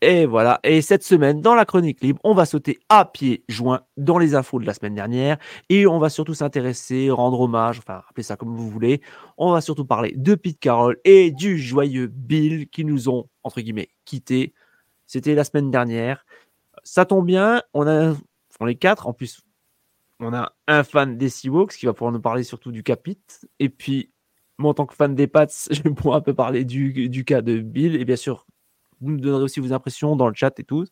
Et voilà, et cette semaine, dans la chronique libre, on va sauter à pieds joints dans les infos de la semaine dernière et on va surtout s'intéresser, rendre hommage, enfin, appelez ça comme vous voulez. On va surtout parler de Pete Carroll et du joyeux Bill qui nous ont, entre guillemets, quittés. C'était la semaine dernière. Ça tombe bien, on a, on est quatre, en plus, on a un fan des Seahawks qui va pouvoir nous parler surtout du capit. Et puis, moi, en tant que fan des Pats, je vais pouvoir un peu parler du, du cas de Bill. Et bien sûr, vous me donnerez aussi vos impressions dans le chat et tout.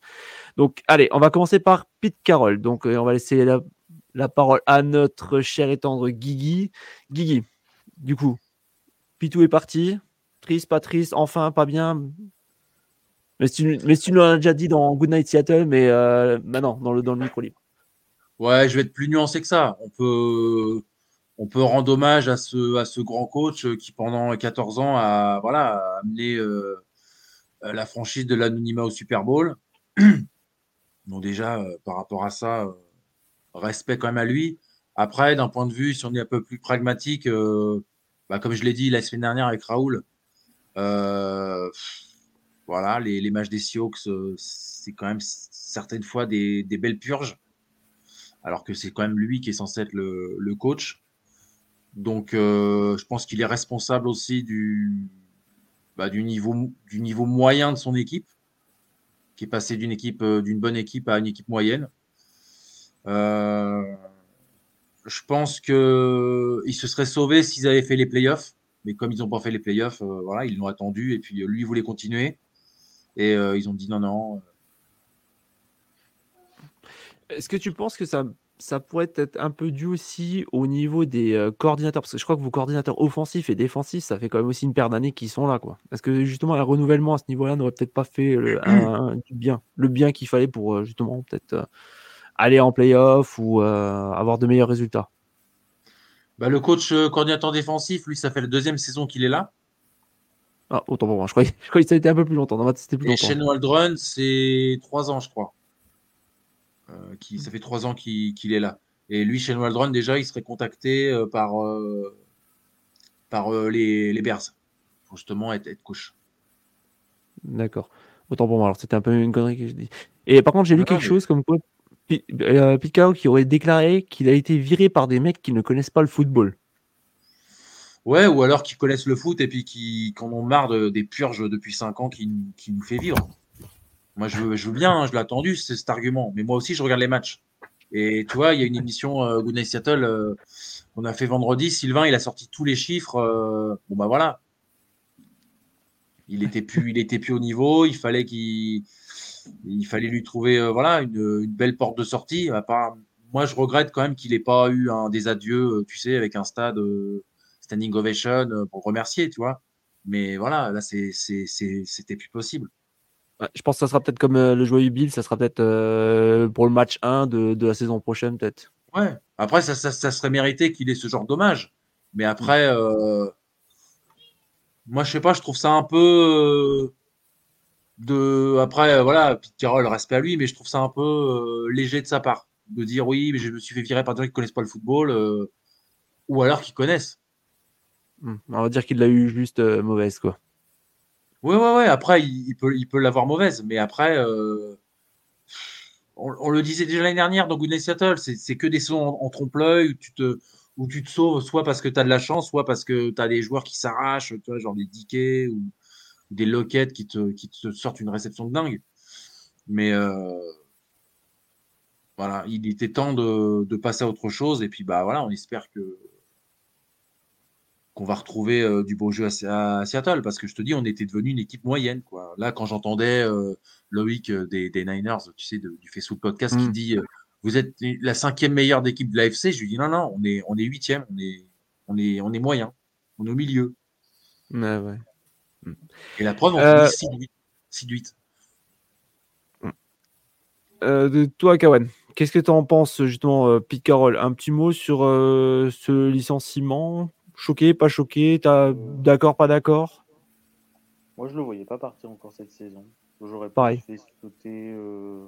Donc, allez, on va commencer par Pete Carroll. Donc, euh, on va laisser la, la parole à notre cher et tendre Guigui. Guigui, du coup, Pitou est parti. Triste, pas triste, enfin, pas bien. Mais tu, tu nous l'as déjà dit dans Goodnight Seattle, mais euh, maintenant, dans le, dans le micro libre. Ouais, je vais être plus nuancé que ça. On peut, on peut rendre hommage à ce, à ce grand coach euh, qui, pendant 14 ans, a, voilà, amené euh, la franchise de l'anonymat au Super Bowl. Donc, déjà, par rapport à ça, respect quand même à lui. Après, d'un point de vue, si on est un peu plus pragmatique, bah, comme je l'ai dit la semaine dernière avec Raoul, voilà, les, matchs des Seahawks, euh, c'est quand même certaines fois des, belles purges alors que c'est quand même lui qui est censé être le, coach. Donc, euh, je pense qu'il est responsable aussi du, bah, du, niveau, moyen de son équipe, qui est passé d'une euh, bonne équipe à une équipe moyenne. Je pense que il se serait sauvé s'ils avaient fait les playoffs, mais comme ils n'ont pas fait les playoffs, voilà, ils l'ont attendu et puis lui voulait continuer et euh, ils ont dit non non. Est-ce que tu penses que ça, ça pourrait être un peu dû aussi au niveau des euh, coordinateurs? Parce que je crois que vos coordinateurs offensifs et défensifs, ça fait quand même aussi une paire d'années qu'ils sont là. quoi. Est-ce que justement un renouvellement à ce niveau-là n'aurait peut-être pas fait le, un- du bien, le bien qu'il fallait pour euh, justement peut-être euh, aller en playoff ou euh, avoir de meilleurs résultats? Bah, le coach euh, coordinateur défensif, lui, ça fait la deuxième saison qu'il est là. Ah, Autant pour moi, je croyais, je croyais que ça a été un peu plus longtemps. Dans ma tête, c'était plus Et longtemps. Shane Waldron, c'est trois ans, je crois. Euh, qui, ça fait trois ans qu'il est là. Et lui, Shane Waldron, déjà, il serait contacté euh, par, euh, par euh, les, les Bears pour justement être, être coach. D'accord. Autant pour moi. Alors, c'était un peu une connerie que je dis. Et par contre, j'ai lu Non, quelque mais- chose comme quoi Pi- Pete Carroll qui aurait déclaré qu'il a été viré par des mecs qui ne connaissent pas le football. Ouais, ou alors qui connaissent le foot et puis qui, en ont marre de- des purges depuis 5 ans qui, qui nous fait vivre. Moi, je veux, je veux bien, hein, je l'ai attendu, c'est cet argument. Mais moi aussi, je regarde les matchs. Et tu vois, il y a une émission euh, Good Night Seattle euh, qu'on a fait vendredi. Sylvain, il a sorti tous les chiffres. euh, bon, bah voilà. Il était plus, il était plus au niveau. Il fallait qu'il, il fallait lui trouver, euh, voilà, une, une belle porte de sortie. Moi, je regrette quand même qu'il n'ait pas eu un des adieux, tu sais, avec un stade standing ovation euh, pour remercier, tu vois. Mais voilà, là, c'était plus possible. Ouais, je pense que ça sera peut-être comme euh, le joyeux Bill, ça sera peut-être euh, pour le match 1 de, de la saison prochaine, peut-être. Ouais. Après, ça, ça, ça serait mérité qu'il ait ce genre d'hommage. Mais après, euh, moi, je sais pas, je trouve ça un peu de. Après, voilà, Pete Carroll, respect à lui, mais je trouve ça un peu léger de sa part de dire oui, mais je me suis fait virer par des gens qui connaissent pas le football, ou alors qui connaissent. Hmm. On va dire qu'il l'a eu juste euh, mauvaise, quoi. Ouais, ouais, ouais. Après, il, peut, il peut l'avoir mauvaise, mais après, euh, on, le disait déjà l'année dernière dans Good Night Seattle, c'est que des sauts en, trompe-l'œil où tu te, où tu te sauves soit parce que tu as de la chance, soit parce que tu as des joueurs qui s'arrachent, genre des Dickey ou, des Lockett qui te, qui te sortent une réception de dingue. Mais euh, voilà, il était temps de, de passer à autre chose et puis bah voilà, on espère que qu'on va retrouver euh, du beau jeu à, à Seattle parce que je te dis, on était devenu une équipe moyenne. Quoi. Là, quand j'entendais euh, Loïc euh, des, des Niners, tu sais, de- du Facebook Podcast, qui Mm. dit Vous êtes la cinquième meilleure d'équipe de l'AFC, je lui dis Non, non, on est, on est huitième, on est, on, est, on est moyen, on est au milieu. Ouais, ouais. Et la preuve, on finit 6 de 8. Euh, de toi, Kawan, qu'est-ce que tu en penses, justement, Pete Carroll? Un petit mot sur ce licenciement? Choqué, pas choqué T'as d'accord, pas d'accord? Moi, je le voyais pas partir encore cette saison. J'aurais Pareil. fait sauter euh,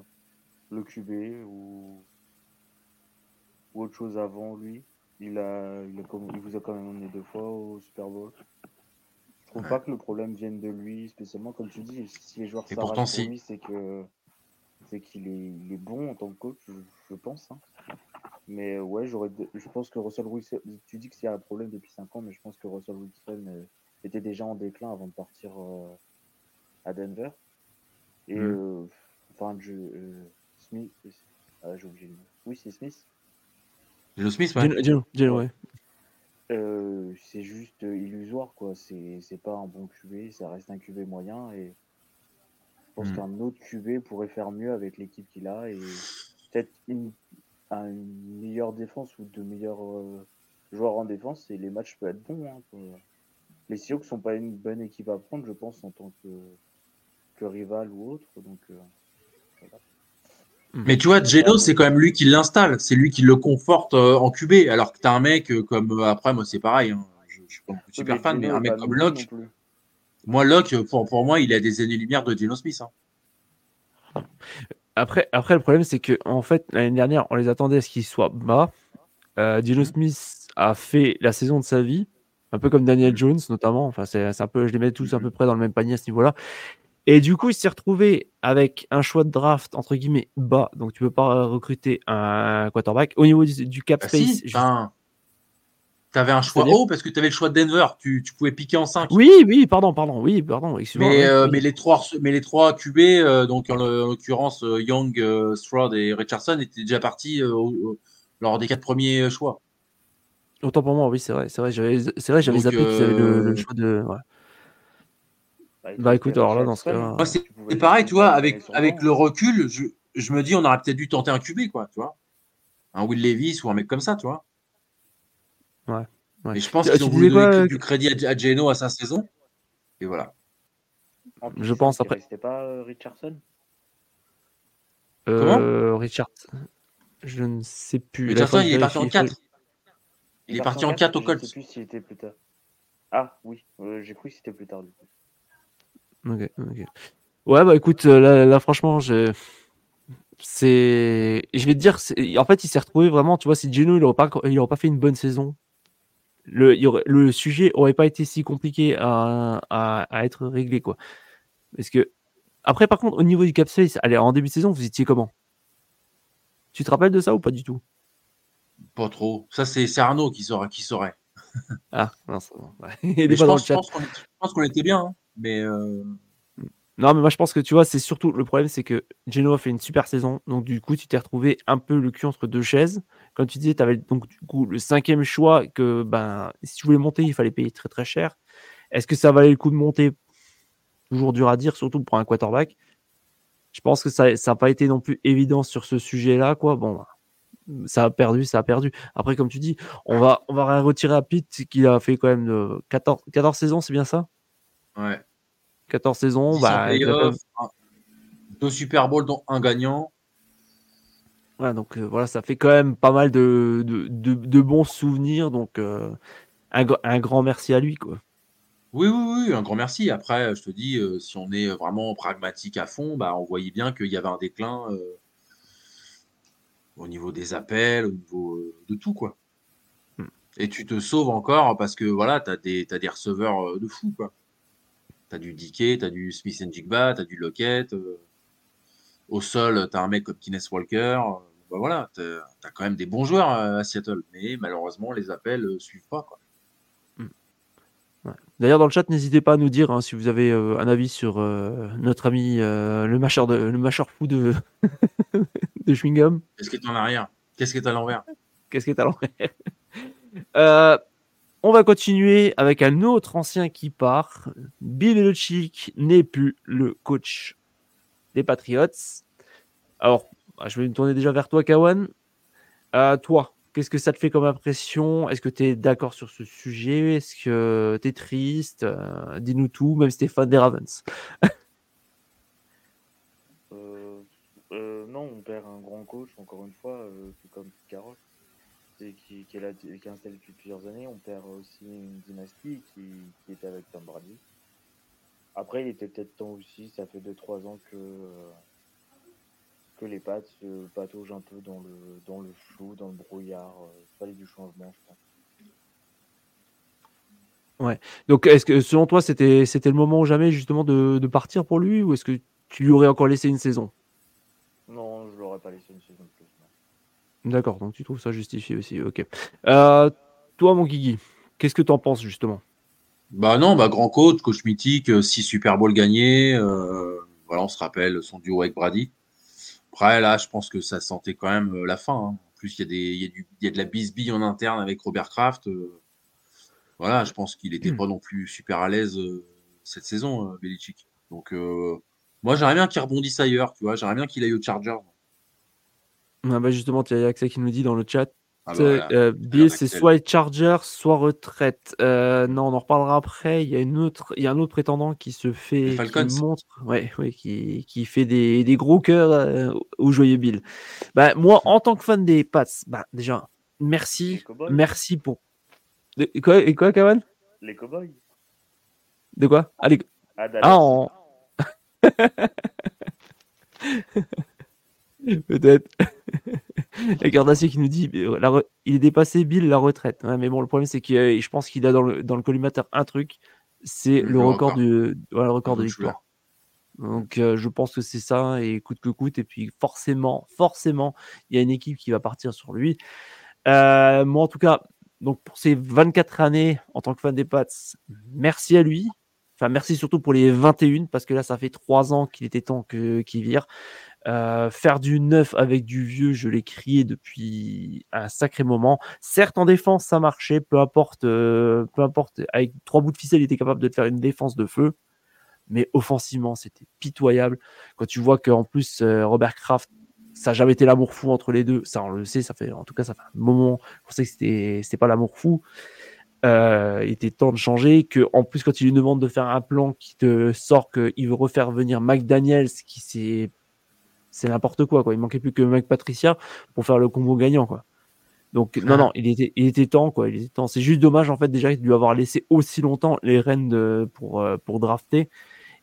le QB ou... ou autre chose avant lui. Il, a... Il, a comme- il vous a quand même emmené deux fois au Super Bowl. Je trouve pas que le problème vienne de lui spécialement. Comme tu dis, si les joueurs Et s'arrachent si. lui, c'est que c'est qu'il est... il est bon en tant que coach, je, je pense. hein. Mais euh, ouais, j'aurais, je pense que Russell Wilson, tu dis y a un problème depuis 5 ans, mais je pense que Russell Wilson euh, était déjà en déclin avant de partir euh, à Denver. Et euh, enfin, je, euh, Smith, ah, j'ai oublié le nom. Oui, c'est Smith. Geno Smith, ouais. Geno- ouais. Euh, c'est juste illusoire, quoi. C'est, c'est pas un bon QB, ça reste un QB moyen. Et je pense Mhm. qu'un autre QB pourrait faire mieux avec l'équipe qu'il a et peut-être une, un- une meilleure défense ou de meilleurs euh, joueurs en défense. Et les matchs peuvent être bons. hein, quoi. Les Seahawks sont pas une bonne équipe à prendre, je pense, en tant que, que rival ou autre. Donc, euh, Mais tu vois, Geno, c'est quand même lui qui l'installe, c'est lui qui le conforte euh, en QB. Alors que tu as un mec euh, comme. euh, après, moi, c'est pareil, hein, je, je suis pas super Oui, fan, mais un mec comme Locke, moi, Locke, pour, pour moi, il est à des années-lumière de Geno Smith. hein. Après, après, le problème, c'est que en fait, l'année dernière, on les attendait à ce qu'ils soient bas. Euh, Geno Mhm. Smith a fait la saison de sa vie, un peu comme Daniel Mhm. Jones, notamment. Enfin, c'est un peu, je les mets tous à Mhm. peu près dans le même panier à ce niveau-là. Et du coup, il s'est retrouvé avec un choix de draft entre guillemets bas, donc tu peux pas recruter un quarterback au niveau du, du cap Bah space. si, juste- enfin, t'avais un choix haut parce que tu avais le choix de Denver, tu, tu pouvais piquer en 5. Oui, oui, pardon, pardon, oui, pardon. Mais, euh, oui. mais, les trois, mais les trois QB, euh, donc en, l'occurrence euh, Young, euh, Stroud et Richardson, étaient déjà partis euh, lors des quatre premiers choix. Autant pour moi, oui, c'est vrai, c'est vrai, j'avais, c'est vrai, j'avais Donc, zappé qu'ils avaient le, le choix de. ouais. Bah, Bah, écoute, fait alors là, dans ce cas- Moi, c'est tu pareil, tu vois, avec, avec le recul, je, je me dis, on aurait peut-être dû tenter un QB, quoi, tu vois. Un Will Levis ou un mec comme ça, tu vois. Ouais, ouais. Mais je pense qu'ils ont voulu donner euh, du crédit à, à Geno à sa saison. Et voilà. Plus, Je pense après- restait pas euh, Richardson? Euh, Richard, je ne sais plus. Richardson, il est parti en faudrait- 4. Il est parti en 4 au Je Colts. sais plus s'il était plus tard. Ah oui, euh, j'ai cru que c'était plus tard du coup. Ok, ok. Ouais, bah écoute, là, là, franchement, je... c'est. Je vais te dire, c'est- en fait, il s'est retrouvé vraiment, tu vois, si Geno, il n'aurait pas, il aurait pas fait une bonne saison, le, il y aurait- le sujet aurait pas été si compliqué à, à, à être réglé, quoi. Parce que, après, par contre, au niveau du cap space, allez, en début de saison, vous étiez comment? Tu te rappelles de ça ou pas du tout? Pas trop. Ça, c'est Arnaud qui saurait. Qui saurait. Ah, non. Ouais. Pense, je pense qu'on était bien, hein. mais euh, Non, mais moi je pense que tu vois, c'est surtout le problème, c'est que Genoa fait une super saison. Donc du coup, tu t'es retrouvé un peu le cul entre deux chaises. Comme tu disais, tu avais donc du coup le cinquième choix que ben si tu voulais monter, il fallait payer très très cher. Est-ce que ça valait le coup de monter? Toujours dur à dire, surtout pour un quarterback. Je pense que ça n'a pas été non plus évident sur ce sujet-là, quoi. Bon, ben, ça a perdu, ça a perdu. Après, comme tu dis, on va, on va retirer à Pitt, qui a fait quand même euh, 14, 14 saisons, c'est bien ça? Ouais. 14 saisons, 10 en bah, playoff, un- deux Super Bowls dont un gagnant. Voilà, donc euh, voilà, ça fait quand même pas mal de, de, de- de bons souvenirs. Donc euh, un, gr- un grand merci à lui. Quoi. Oui, oui, oui, un grand merci. Après, je te dis, euh, si on est vraiment pragmatique à fond, bah, on voyait bien qu'il y avait un déclin au niveau des appels, au niveau de tout, quoi. Hmm. Et tu te sauves encore parce que voilà, tu as des, t'as des receveurs de fou, quoi. Tu as du Dickey, tu as du Smith Jigba, tu as du Lockett. euh, au sol, tu as un mec comme Kenneth Walker. euh, bah voilà, tu as, quand même des bons joueurs euh, à Seattle. Mais malheureusement, les appels ne suivent pas, quoi. D'ailleurs, dans le chat, n'hésitez pas à nous dire hein, si vous avez euh, un avis sur euh, notre ami euh, le mâcheur de le mâcheur fou de de chewing gum. Qu'est-ce qui est en arrière? Qu'est-ce qui est à l'envers? Qu'est-ce qui est à l'envers? Euh, On va continuer avec un autre ancien qui part. Bill Belichick n'est plus le coach des Patriots. Alors, bah, je vais me tourner déjà vers toi, Kawan. Euh, toi, qu'est-ce que ça te fait comme impression? Est-ce que tu es d'accord sur ce sujet? Est-ce que tu es triste? Euh, Dis-nous tout, même Stéphane des Ravens. Euh, non, on perd un grand coach, encore une fois, c'est comme Carroll, c'est qui, qui est là, qui est installé depuis plusieurs années. On perd aussi une dynastie qui, qui était avec Tom Brady. Après, il était peut-être temps aussi, ça fait 2-3 ans que, euh, que les Pats se pataugent un peu dans le, dans le flou, dans le brouillard. Il fallait du changement, je pense. Donc, est-ce que selon toi, c'était c'était le moment ou jamais justement de, de partir pour lui ou est-ce que tu lui aurais encore laissé une saison? Non, je l'aurais pas laissé une saison de plus. non. D'accord, donc tu trouves ça justifié aussi. Ok. Euh, toi, mon Guigui, qu'est-ce que tu en penses justement? Bah non, bah grand coach, coach mythique, 6 Super Bowl gagnés. euh, voilà, on se rappelle son duo avec Brady. Après, là, je pense que ça sentait quand même euh, la fin. hein. En plus, il y, a des, y, a du- il y a de la bisbille en interne avec Robert Kraft. euh, voilà, je pense qu'il n'était Hmm. pas non plus super à l'aise euh, cette saison, euh, Belichick. Donc, euh, moi, j'aimerais bien qu'il rebondisse ailleurs, tu vois. J'aimerais bien qu'il aille aux Chargers. Ah bah Justement, il y a Axel qui nous dit dans le chat Ah bah euh, voilà. euh, Bill, c'est soit les Chargers, soit retraite. Euh, non, on en reparlera après. Il y a, une autre, il y a un autre prétendant qui se fait. Les Qui montre, ouais, ouais, qui, qui fait des, des gros cœurs euh, au joyeux Bill. Bah, moi, en tant que fan des Pats, bah, déjà, Les merci. Cowboys Merci pour. De, quoi, et quoi, Kawan? Les Cowboys De quoi? Allez. Ah, Dallas. Ah, en- Peut-être. Et Cardassier qui nous dit euh, la re- il est dépassé Bill la retraite. Ouais, mais bon, le problème c'est que euh, je pense qu'il a dans le, dans le collimateur un truc, c'est le, Le record, record. du le record de victoire. Donc euh, je pense que c'est ça et coûte que coûte et puis forcément, forcément, il y a une équipe qui va partir sur lui. Euh, moi en tout cas, donc pour ces 24 années en tant que fan des Pats, merci à lui. Enfin, merci surtout pour les 21 parce que là, ça fait trois ans qu'il était temps qu'il vire. Euh, faire du neuf avec du vieux, je l'ai crié depuis un sacré moment. Certes, en défense, ça marchait, peu importe, euh, peu importe. Avec trois bouts de ficelle, il était capable de te faire une défense de feu. Mais offensivement, c'était pitoyable. Quand tu vois qu'en plus, euh, Robert Kraft, ça n'a jamais été l'amour fou entre les deux. Ça, on le sait, ça fait, en tout cas, ça fait un moment qu'on sait que c'était, pas l'amour fou. Il était temps de changer. Que en plus, quand il lui demande de faire un plan qui te sort qu'il veut refaire venir McDaniels, qui c'est c'est n'importe quoi, quoi. Il manquait plus que Mike Patricia pour faire le combo gagnant, quoi. Donc non, non, il était, il était temps, quoi. Il était temps. C'est juste dommage en fait déjà de lui avoir laissé aussi longtemps les rênes de, pour euh, pour drafter.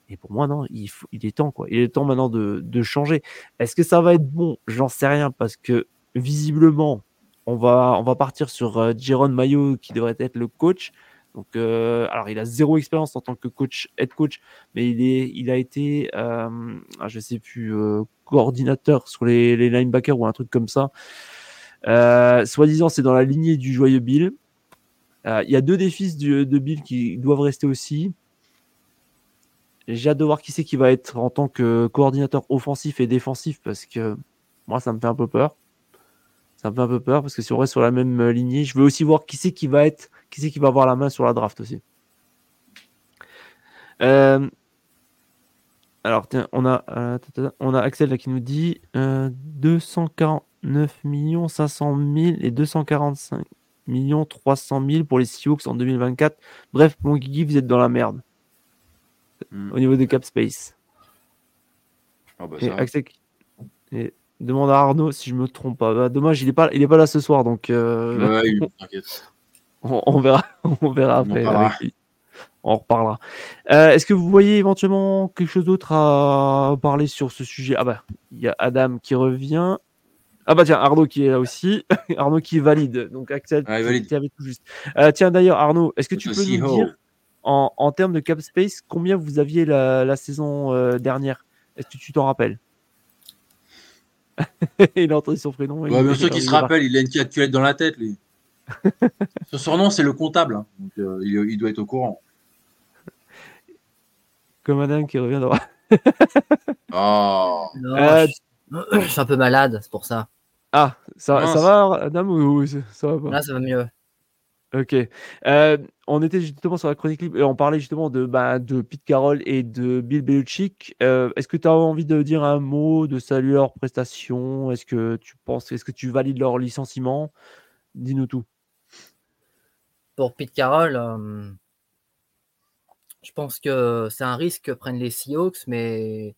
Et pour moi, non, il, faut, il est temps, quoi. Il est temps maintenant de, de changer. Est-ce que ça va être bon? J'en sais rien parce que visiblement, on va, on va partir sur euh, Jérôme Maillot qui devrait être le coach. Donc, euh, alors, il a zéro expérience en tant que coach, head coach, mais il, est, il a été, euh, ah, je sais plus, euh, coordinateur sur les, les linebackers ou un truc comme ça. Soi-disant, c'est dans la lignée du joyeux Bill. Il y a deux des fils du- de Bill qui doivent rester aussi. J'ai hâte de voir qui c'est qui va être en tant que coordinateur offensif et défensif parce que moi, ça me fait un peu peur. Ça me fait un peu peur parce que si on reste sur la même euh, lignée, je veux aussi voir qui c'est qui va être, qui c'est qui va avoir la main sur la draft aussi. Euh, alors, tiens, on a, euh, on a Axel là, qui nous dit euh, 249 millions 500 000 et 245 millions 300 000 pour les Sioux en 2024. Bref, mon Guigui, vous êtes dans la merde Hmm. au niveau de cap space. Ah bah, Et. Axel et demande à Arnaud si je me trompe pas. Bah, dommage, il est pas, il est pas là ce soir, donc euh, Ouais, on, on verra, on verra après. avec. On reparlera. Euh, Est-ce que vous voyez éventuellement quelque chose d'autre à parler sur ce sujet? Ah bah, il y a Adam qui revient. Ah bah tiens, Arnaud qui est là aussi. Arnaud qui valide. Donc Axel, Ah, valide. avais tout juste. Euh, tiens d'ailleurs, Arnaud, est-ce que tu peux nous dire en, en termes de cap space combien vous aviez la, la saison euh, dernière? Est-ce que tu t'en rappelles? Il a entendu son prénom. il- Ouais, bien sûr qu'il il se rappelle, il a une calculette dans la tête, lui. Son surnom, c'est le comptable. hein. Donc, euh, il, il doit être au courant. Comme Adam qui revient. Oh. Non, Euh, je... je suis un peu malade, c'est pour ça. Ah, ça, va, Adam ou ça ça va pas Là, ça va mieux. Ok. Euh, on était justement sur la chronique et on parlait justement de, bah, de Pete Carroll et de Bill Belichick. Euh, est-ce que tu as envie de dire un mot, de saluer leurs prestations? Est-ce que tu penses, est-ce que tu valides leur licenciement? Dis-nous tout. Pour Pete Carroll, euh, je pense que c'est un risque que prennent les Seahawks, mais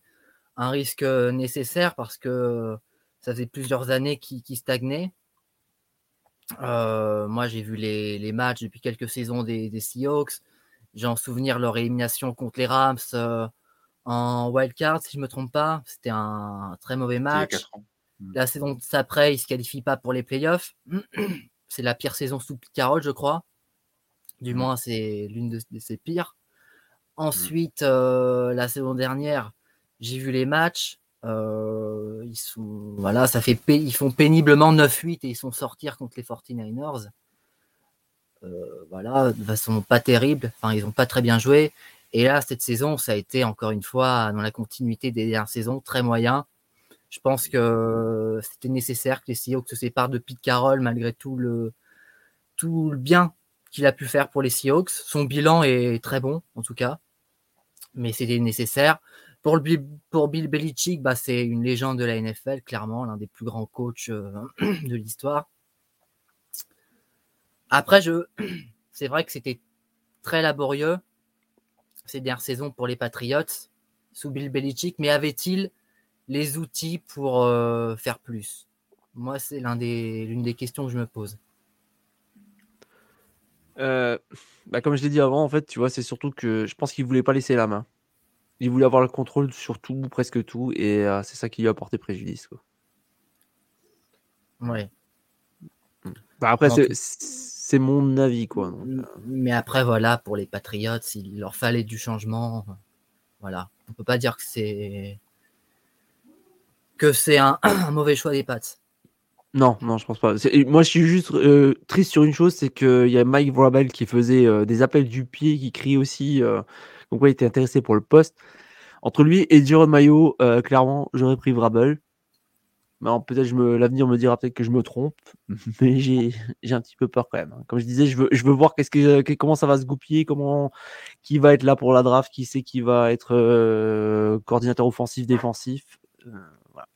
un risque nécessaire parce que ça faisait plusieurs années qu'ils stagnaient. Euh, moi, j'ai vu les, les matchs depuis quelques saisons des, des Seahawks. J'ai en souvenir leur élimination contre les Rams euh, en wildcard, si je ne me trompe pas. C'était un très mauvais match. 4 ans. La saison d'après, ils ne se qualifient pas pour les playoffs. C'est la pire saison sous Carroll, je crois. Du Mm. moins, c'est l'une de, de ses pires. Ensuite, euh, la saison dernière, j'ai vu les matchs. Euh, ils sont, voilà, ça fait ils font péniblement 9-8 et ils sont sortir contre les 49ers. Euh, voilà, de façon pas terrible. Enfin, ils n'ont pas très bien joué. Et là, cette saison, ça a été encore une fois dans la continuité des dernières saisons, très moyen. Je pense que c'était nécessaire que les Seahawks se séparent de Pete Carroll malgré tout le, tout le bien qu'il a pu faire pour les Seahawks. Son bilan est très bon, en tout cas. Mais c'était nécessaire. Pour, Bill- Belichick, bah, c'est une légende de la NFL, clairement, l'un des plus grands coachs euh, de l'histoire. Après, c'est vrai que c'était très laborieux ces dernières saisons pour les Patriots sous Bill Belichick, mais avait-il les outils pour euh, faire plus? Moi, c'est l'une des questions que je me pose. Euh, bah, comme je l'ai dit avant, en fait, tu vois, c'est surtout que je pense qu'il voulait pas laisser la main. Il voulait avoir le contrôle sur tout, presque tout, et euh, c'est ça qui lui a porté préjudice. Quoi. Ouais. Bah, après, c'est- mon avis, quoi. donc, euh, Mais après, voilà, pour les Patriots, il leur fallait du changement. Voilà. On peut pas dire que c'est que c'est un, un mauvais choix des Pats. Non, non, je pense pas. Moi, je suis juste euh, triste sur une chose, c'est qu'il y a Mike Vrabel qui faisait euh, des appels du pied, qui crie aussi, donc ouais, il était intéressé pour le poste. Entre lui et Jérôme Mayo, euh, clairement, j'aurais pris Vrabel. Peut-être me, l'avenir me dira peut-être que je me trompe, mais j'ai, un petit peu peur quand même. hein. Comme je disais, je veux, je veux voir qu'est-ce que, que- comment ça va se goupiller, comment, qui va être là pour la draft, qui c'est qui va être euh, coordinateur offensif, défensif. Euh, voilà.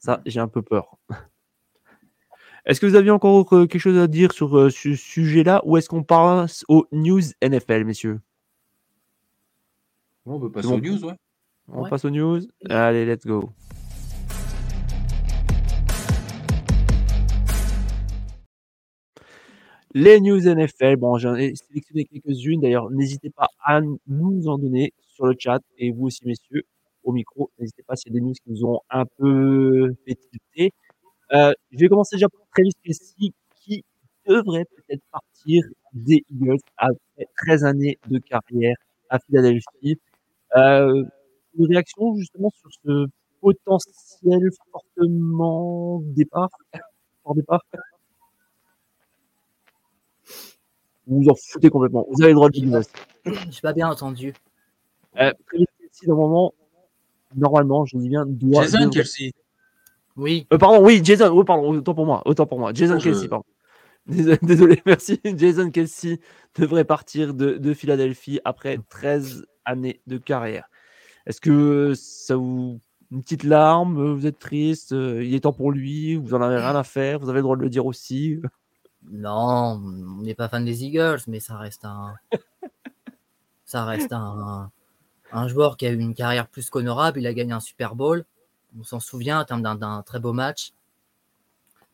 Ça, j'ai un peu peur. Est-ce que vous aviez encore quelque chose à dire sur ce sujet-là ou est-ce qu'on passe aux news NFL, messieurs? On peut passer bon. aux news, ouais. On Ouais. passe aux news Allez, let's go. Les news NFL, bon, j'en ai sélectionné quelques-unes. D'ailleurs, n'hésitez pas à nous en donner sur le chat et vous aussi, messieurs, au micro. N'hésitez pas s'il y a des news qui vous ont un peu fait tilter. Euh, je vais commencer déjà par Travis Kelsey qui devrait peut-être partir des Eagles après 13 années de carrière à Philadelphie. Euh, une réaction justement sur ce potentiel fortement départ, fort départ? Vous vous en foutez complètement. Vous avez le droit de dire J'ai pas bien entendu. Euh, normalement, normalement, je dis bien, doit. Jason Kelsey. Oui, Euh, pardon, oui, Jason, oui, pardon, autant pour moi, autant pour moi. Jason Oh, je- Kelsey, pardon. Désolé, désolé, merci. Jason Kelsey devrait partir de, de Philadelphie après 13 années de carrière. Est-ce que ça vous. Une petite larme, vous êtes triste, euh, il est temps pour lui, vous en avez rien à faire, vous avez le droit de le dire aussi? non, on n'est pas fan des Eagles, mais ça reste un, ça reste un, un joueur qui a eu une carrière plus qu'honorable. Il a gagné un Super Bowl. On s'en souvient en termes d'un- très beau match.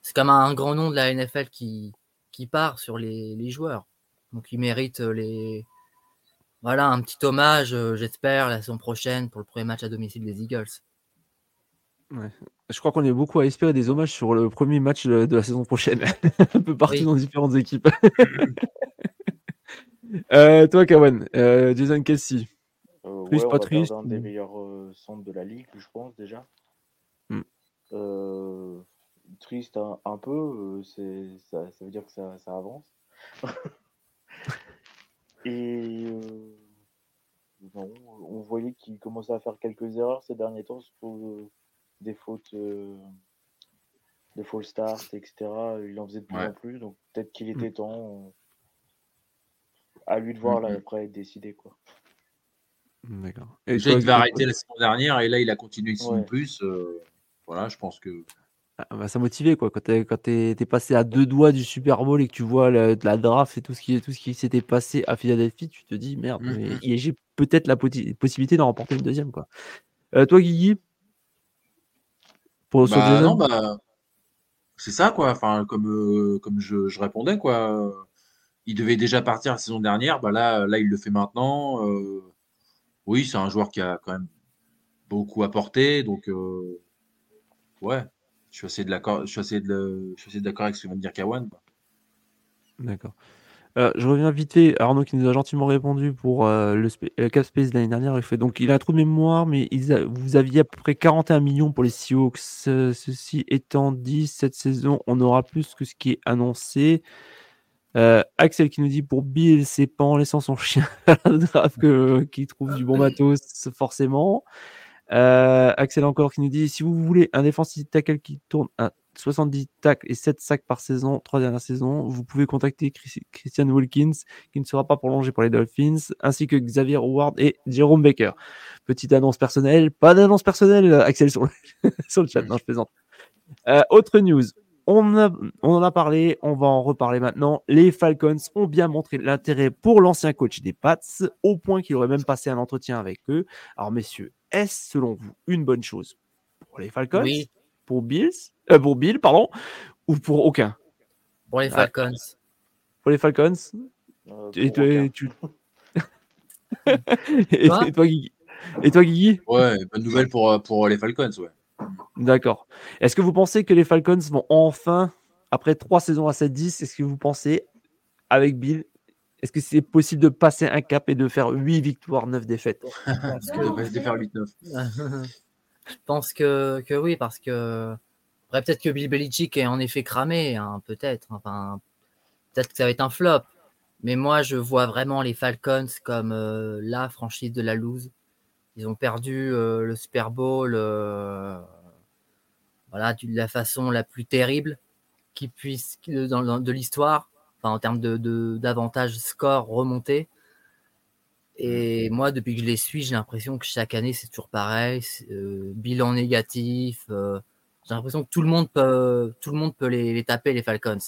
C'est comme un grand nom de la NFL qui, qui part sur les, les joueurs. Donc il mérite les, voilà, un petit hommage, euh, j'espère, la saison prochaine pour le premier match à domicile des Eagles. Je crois qu'on est beaucoup à espérer des hommages sur le premier match de, de la saison prochaine, un peu partout Oui. dans différentes équipes. Euh, toi, Kawan, euh, Jason Kelsey. Euh, Triste, ouais, triste, un des meilleurs euh, centres de la ligue, je pense déjà. Hmm. Euh, triste un, un peu, euh, c'est ça, ça veut dire que ça, ça avance. Et euh, non, on voyait qu'il commençait à faire quelques erreurs ces derniers temps, surtout euh, des fautes, euh, des false starts, etc. Il en faisait de plus Ouais. en plus, donc peut-être qu'il était temps. euh, à lui de voir là Mhm. après décider quoi. D'accord. Et Déjà, il devait arrêter la saison dernière et là, il a continué une Ouais. plus. euh, voilà, je pense que. Ah, bah, ça motivait quoi. Quand t'es quand t'es- t'es passé à deux doigts du Super Bowl et que tu vois la, la draft et tout ce qui tout ce qui s'était passé à Philadelphie, tu te dis merde, Mhm. mais et j'ai peut-être la poti- possibilité d'en remporter une deuxième quoi. Euh, toi, Guigui, pour Bah, non, bah, c'est ça, quoi. Enfin, comme, euh, comme je, je répondais, quoi. Il devait déjà partir la saison dernière. Bah, là, là, il le fait maintenant. Euh, oui, c'est un joueur qui a quand même beaucoup apporté. Donc, ouais, je suis assez d'accord avec ce que vient de dire Kawan. D'accord. Euh, je reviens vite fait. Arnaud qui nous a gentiment répondu pour euh, le spa- euh, Cap Space de l'année dernière. Il donc il a un trou de mémoire, mais vous aviez à peu près 41 millions pour les Seahawks. Ce- ceci étant dit, cette saison, on aura plus que ce qui est annoncé. Axel qui nous dit pour Bill, c'est pas en laissant son chien à la draft qu'il trouve du bon matos, forcément. Euh, Axel encore qui nous dit si vous voulez un défensif tackle qui tourne à 70 tacles et 7 sacs par saison, trois dernières saisons, vous pouvez contacter Chris- Christian Wilkins qui ne sera pas prolongé pour les Dolphins, ainsi que Xavier Howard et Jérôme Baker. Petite annonce personnelle, pas d'annonce personnelle, Axel sur le, sur le chat, non je plaisante. Euh, autre news, on, a- on en a parlé, on va en reparler maintenant. Les Falcons ont bien montré l'intérêt pour l'ancien coach des Pats, au point qu'il aurait même passé un entretien avec eux. Alors messieurs, est-ce selon vous une bonne chose pour les Falcons, Oui, pour Bills, euh, pour Bill, pardon, ou pour aucun? Pour les. Falcons. Pour les Falcons? Euh, Et toi, aucun. tu... et, Quoi et toi, Guigui? Et toi, Guigui? Ouais, bonne nouvelle pour, pour les Falcons, ouais. D'accord. Est-ce que vous pensez que les Falcons vont enfin, après trois saisons à 7-10, est-ce que vous pensez, avec Bill, est-ce que c'est possible de passer un cap et de faire 8 victoires, 9 défaites? Parce Il devrait se défaire 8-9. Je pense que, que oui, parce que peut-être que Bill Belichick est en effet cramé, hein, peut-être. Enfin, peut-être que ça va être un flop. Mais moi, je vois vraiment les Falcons comme euh, la franchise de la loose. Ils ont perdu euh, le Super Bowl euh, voilà, de la façon la plus terrible qui puisse dans, dans- de l'histoire, enfin, en termes de, de- d'avantage score remonté. Et moi, depuis que je les suis, j'ai l'impression que chaque année, c'est toujours pareil. euh, bilan négatif. euh, j'ai l'impression que tout le monde peut, tout le monde peut les, les taper, les Falcons.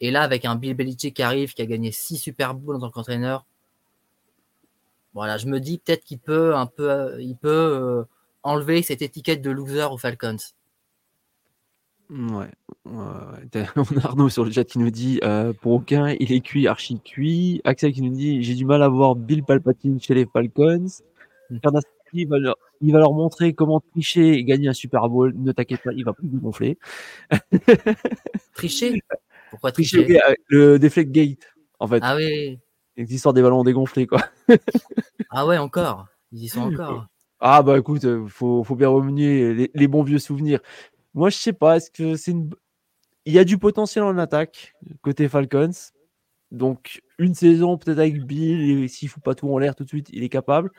Et là, avec un Bill Belichick qui arrive, qui a gagné six Super Bowls en tant qu'entraîneur, voilà, je me dis peut-être qu'il peut un peu, il peut euh, enlever cette étiquette de loser aux Falcons. Ouais. ouais, ouais. T'as- On a Arnaud sur le chat qui nous dit euh, pour aucun, il est cuit, archi cuit. Axel qui nous dit j'ai du mal à voir Bill Palpatine chez les Falcons. Hmm. Il va, leur, il va leur montrer comment tricher et gagner un Super Bowl. Ne t'inquiète pas, il va plus vous gonfler. Tricher? Pourquoi Tricher, le Deflect Gate, en fait. Ah oui, L'histoire des ballons dégonflés, quoi. ah ouais, encore. Ils y sont encore. Ah bah écoute, euh, faut, faut bien remuer les, les bons vieux souvenirs. Moi, je sais pas, est-ce que c'est une... Il y a du potentiel en attaque côté Falcons. Donc, une saison, peut-être avec Bill, et s'il ne fout pas tout en l'air tout de suite, il est capable.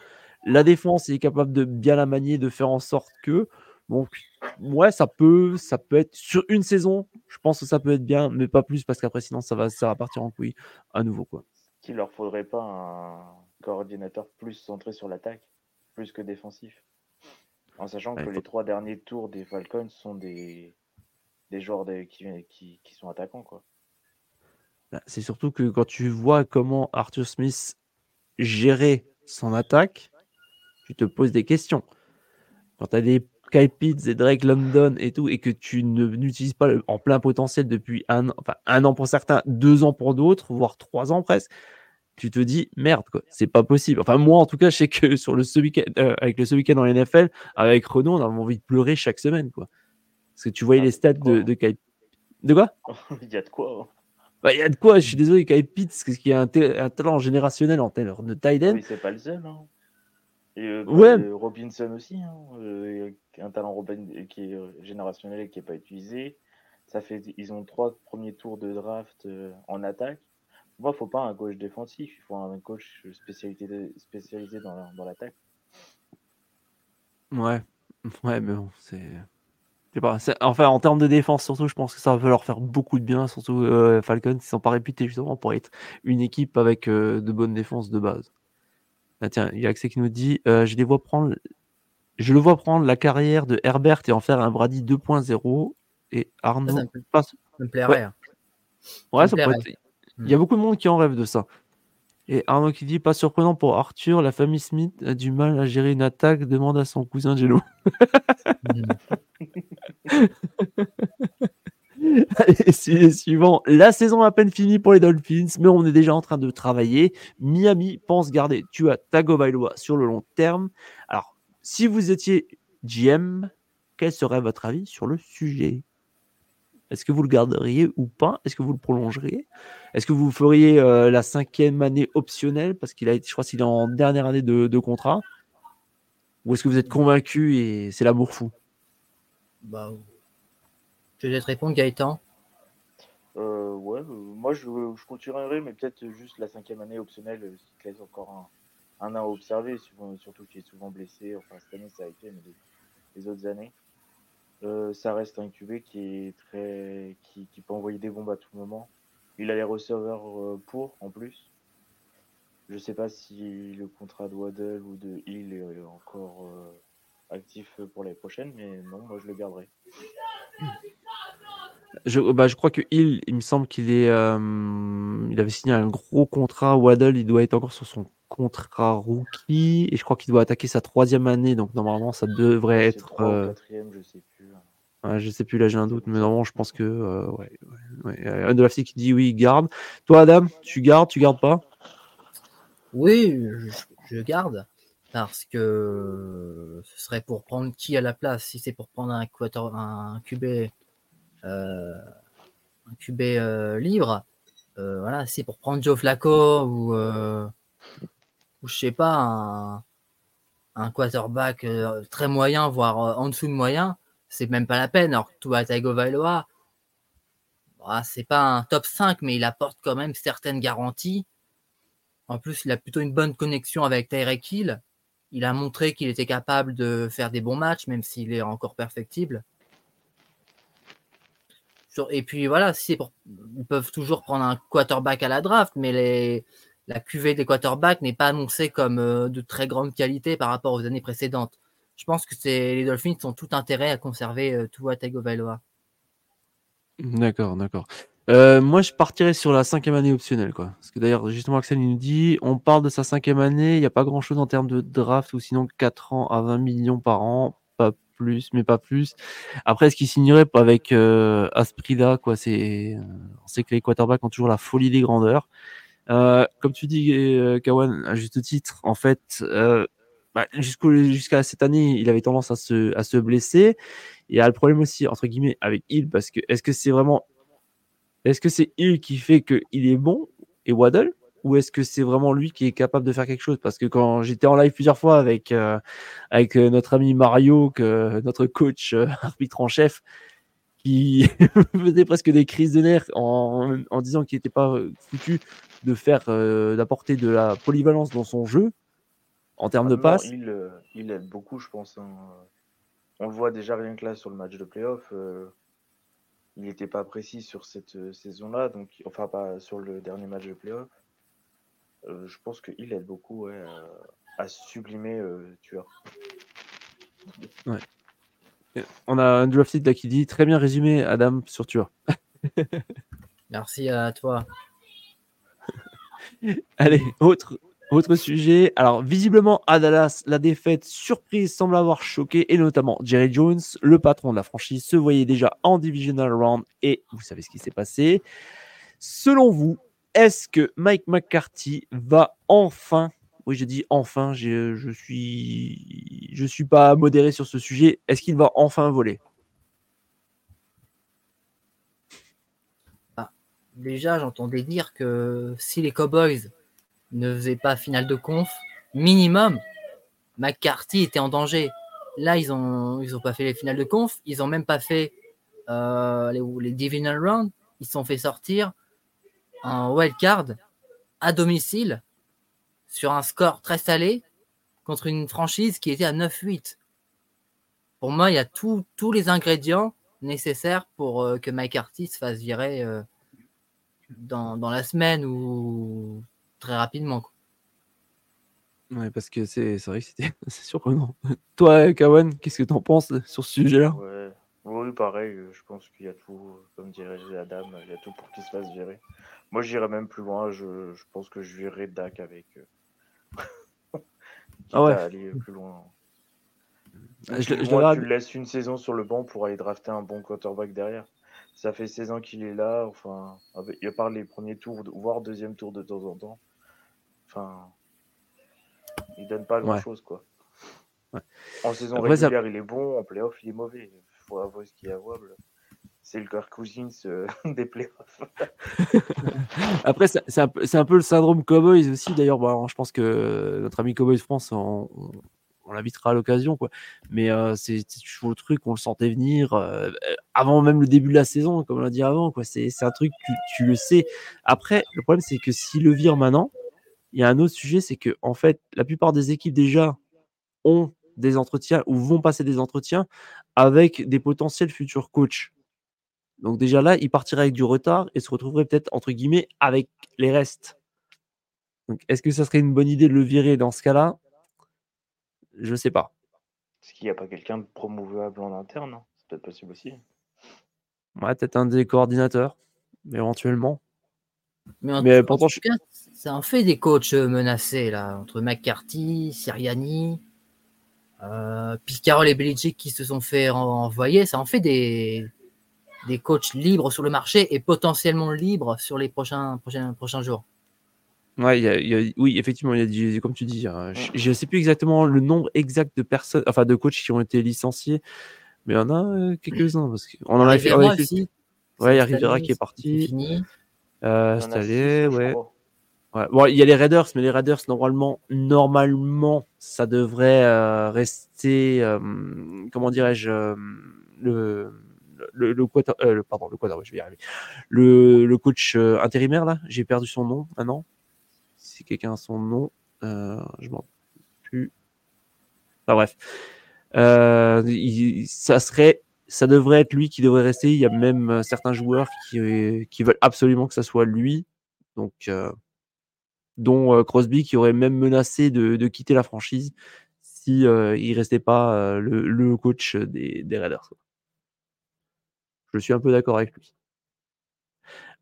La défense, il est capable de bien la manier, de faire en sorte que. Donc, ouais, ça peut, ça peut être sur une saison. Je pense que ça peut être bien, mais pas plus parce qu'après, sinon, ça va, ça va partir en couille à nouveau. Quoi. Qu'il leur faudrait pas un coordinateur plus centré sur l'attaque, plus que défensif. En sachant que les trois derniers tours des Falcons sont des, des joueurs qui, qui, qui, sont attaquants. quoi. Bah, c'est surtout que quand tu vois comment Arthur Smith gérait son attaque, tu te poses des questions. Quand tu as des Kyle Pitts et Drake London et tout, et que tu n'utilises pas en plein potentiel depuis un, enfin, un an pour certains, deux ans pour d'autres, voire trois ans presque, tu te dis merde, quoi, c'est pas possible. Enfin, moi en tout cas, je sais que sur le ce week euh, avec le ce week-end en NFL, avec Renault, on avait envie de pleurer chaque semaine, quoi. Parce que tu voyais ah, les stats de, de Kyle De quoi? Il y a de quoi. Hein. Bah, il y a de quoi, je suis désolé, Kyle Pitts, qui a un, un, talent générationnel en termes de tight end. Oui, c'est pas le seul. Hein. Et euh, ouais. Robinson aussi, hein, euh, un talent Robin, qui est générationnel et qui n'est pas utilisé. Ça fait, ils ont trois premiers tours de draft en attaque. Moi, il ne faut pas un coach défensif, il faut un coach spécialisé, spécialisé dans, dans l'attaque. Ouais, ouais, mais bon, c'est. Pas, enfin, en termes de défense, surtout, je pense que ça va leur faire beaucoup de bien. Surtout euh, Falcons, ils sont pas réputés justement pour être une équipe avec de bonnes défenses de base. Ah, tiens, il y a Axel qui nous dit euh, je les vois prendre je le vois prendre la carrière de Herbert et en faire un Brady 2.0 et Arnaud ça, me, plairait. Ouais, ça, Il y a beaucoup de monde qui en rêve de ça. Et Arnaud qui dit pas surprenant pour Arthur, la famille Smith a du mal à gérer une attaque, demande à son cousin Jello. Allez, suivant. La saison à peine finie pour les Dolphins, mais on est déjà en train de travailler. Miami pense garder Tua Tagovailoa sur le long terme. Alors, si vous étiez GM, quel serait votre avis sur le sujet? Est-ce que vous le garderiez ou pas? Est-ce que vous le prolongeriez? Est-ce que vous feriez euh, la cinquième année optionnelle? Parce qu'il a été, je crois, qu'il est en dernière année de, de contrat Ou est-ce que vous êtes convaincu et c'est l'amour fou? Bah, je vais te répondre, Gaëtan. Euh, ouais, euh, moi je, je, continuerai, mais peut-être juste la cinquième année optionnelle, qui laisse encore un, un an à observer, surtout qu'il est souvent blessé. Enfin, cette année ça a été, mais les, autres années. ça reste un QB qui est très, qui, qui, peut envoyer des bombes à tout moment. Il a les receveurs pour en plus. Je sais pas si le contrat de Waddle ou de Hill est encore actif pour l'année prochaine, mais non, moi je le garderai. Je, bah, je crois que il, il me semble qu'il est, euh, il avait signé un gros contrat. Waddle, il doit être encore sur son contrat rookie et je crois qu'il doit attaquer sa troisième année. Donc normalement, ça devrait être. Euh... je sais plus. Ouais, je sais plus, là j'ai un doute, mais normalement, je pense que. Euh, ouais, ouais, Un de la qui dit oui, garde. Toi, Adam, tu gardes, tu gardes pas? Oui, je, garde parce que ce serait pour prendre qui à la place Si c'est pour prendre un, un QB euh, un QB euh, libre, euh, voilà, c'est pour prendre Joe Flacco ou, ou je sais pas, un, un quarterback très moyen, voire en dessous de moyen, c'est même pas la peine. Alors à Tagovailoa, bah, c'est pas un top 5, mais il apporte quand même certaines garanties. En plus, il a plutôt une bonne connexion avec Tyreek Hill. Il a montré qu'il était capable de faire des bons matchs, même s'il est encore perfectible. Et puis voilà, ils peuvent toujours prendre un quarterback à la draft, mais la cuvée des quarterbacks n'est pas annoncée comme euh, de très grande qualité par rapport aux années précédentes. Je pense que les Dolphins ont tout intérêt à conserver euh, Tua Tagovailoa. D'accord, d'accord. Euh, moi, je partirais sur la cinquième année optionnelle, quoi. Parce que d'ailleurs, justement, Axel nous dit, on parle de sa cinquième année, il n'y a pas grand-chose en termes de draft, ou sinon 4 ans à 20 millions par an plus, mais pas plus. Après, ce qui signerait avec euh, Asprida, quoi, c'est, on sait que les quarterbacks ont toujours la folie des grandeurs. Comme tu dis, Kawan, à juste titre, en fait, bah, jusqu'à cette année, il avait tendance à se, à se blesser. Il y a le problème aussi, entre guillemets, avec Hill, parce que est-ce que c'est vraiment, est-ce que c'est Hill qui fait qu'il est bon et Waddle ou est-ce que c'est vraiment lui qui est capable de faire quelque chose? Parce que quand j'étais en live plusieurs fois avec, euh, avec euh, notre ami Mario, que, notre coach euh, arbitre en chef, qui faisait presque des crises de nerfs en, en disant qu'il n'était pas foutu de faire, euh, d'apporter de la polyvalence dans son jeu en termes de Ah passes. il, euh, il aide beaucoup, je pense. hein. On le voit déjà rien que là sur le match de playoff. euh, il n'était pas précis sur cette euh, saison-là, donc enfin pas sur le dernier match de playoff. Euh, je pense qu'il aide beaucoup ouais, à, à sublimer euh, Tueur. On a un drafted là qui dit très bien résumé, Adam, sur Tueur. Merci à toi. Allez, autre, autre sujet. Alors, visiblement, à Dallas, la défaite surprise semble avoir choqué, et notamment Jerry Jones, le patron de la franchise, se voyait déjà en divisional round, et vous savez ce qui s'est passé. Selon vous, est-ce que Mike McCarthy va enfin, oui, je dis enfin, je, je suis, suis pas modéré sur ce sujet, est-ce qu'il va enfin voler? Déjà, j'entendais dire que si les Cowboys ne faisaient pas finale de conf, minimum, McCarthy était en danger. Là, ils ont, ils ont pas fait les finales de conf, ils ont même pas fait euh, les, les divisional round. Ils se sont fait sortir en wild card à domicile sur un score très salé contre une franchise qui était à 9-8. Pour moi, il y a tous les ingrédients nécessaires pour euh, que McCarthy se fasse virer euh, dans, dans la semaine ou très rapidement. quoi. Ouais, parce que c'est c'est vrai que c'était c'est surprenant. Toi, Kawan, qu'est-ce que tu en penses sur ce sujet-là? Ouais. Oui, pareil, euh, je pense qu'il y a tout, euh, comme dirait Adam, il y a tout pour qu'il se fasse virer. Moi, j'irais même plus loin, je, je pense que je virerais Dak avec. euh, Ah ouais. à aller plus loin. Ah, je- Tu- je moi, tu le laisses une saison sur le banc pour aller drafter un bon quarterback derrière. Ça fait 16 ans qu'il est là, enfin, avec- il part les premiers tours, voire deuxième tour de temps en temps. Enfin, il donne pas Ouais. grand chose, quoi. Ouais. En saison Après, ça- régulière, il est bon, en playoff, il est mauvais. Il faut avouer ce qui est avouable. C'est le Kirk Cousins euh, des playoffs. Après, c'est un, peu- c'est un peu le syndrome Cowboys aussi. D'ailleurs, bon, je pense que notre ami Cowboys France, on, on- on l'invitera à l'occasion. quoi. Mais euh, c'est toujours le truc, on le sentait venir euh, avant même le début de la saison, comme on l'a dit avant. quoi. C'est un truc, tu, tu le sais. Après, le problème, c'est que s'il le vire maintenant, il y a un autre sujet, c'est que en fait, la plupart des équipes déjà ont des entretiens ou vont passer des entretiens avec des potentiels futurs coachs. Donc déjà là, il partirait avec du retard et se retrouverait peut-être entre guillemets avec les restes. Donc est-ce que ça serait une bonne idée de le virer dans ce cas-là? Je sais pas. Est-ce qu'il n'y a pas quelqu'un de promouvable en interne hein C'est peut-être possible aussi. Ouais, peut-être un des coordinateurs, éventuellement. Mais, en, Mais en pourtant, tout cas, ça en fait des coachs euh, menacés là, entre McCarthy, Siriani, euh, puis Carroll et Belichick qui se sont fait en- envoyer. Ça en fait des, des coachs libres sur le marché et potentiellement libres sur les prochains, prochains, prochains jours. Ouais, il y a- il y a- oui, effectivement, il y a du, comme tu dis, euh, je- ne sais plus exactement le nombre exact de personnes, enfin de coachs qui ont été licenciés, mais il y en a euh, quelques-uns. Parce qu'on en a fait. on Rivera a fait- aussi. Ouais, il y a Rivera qui est c'est parti. fini. Euh, ouais. crois. Ouais. Bon, il y a les Raiders, mais les Raiders, normalement, normalement, ça devrait euh, rester, euh, comment dirais-je, euh, le, le, le, euh, pardon, le quarter- je vais y. Le, le coach euh, intérimaire, là, j'ai perdu son nom maintenant. Si quelqu'un a son nom, euh, je m'en plus. Enfin bref. Il- ça serait, ça devrait être lui qui devrait rester. Il y a même certains joueurs qui, qui veulent absolument que ça soit lui. Donc, euh, dont Crosby qui aurait même menacé de, quitter la franchise si euh, il restait pas le, coach des, des Raiders. Je suis un peu d'accord avec lui.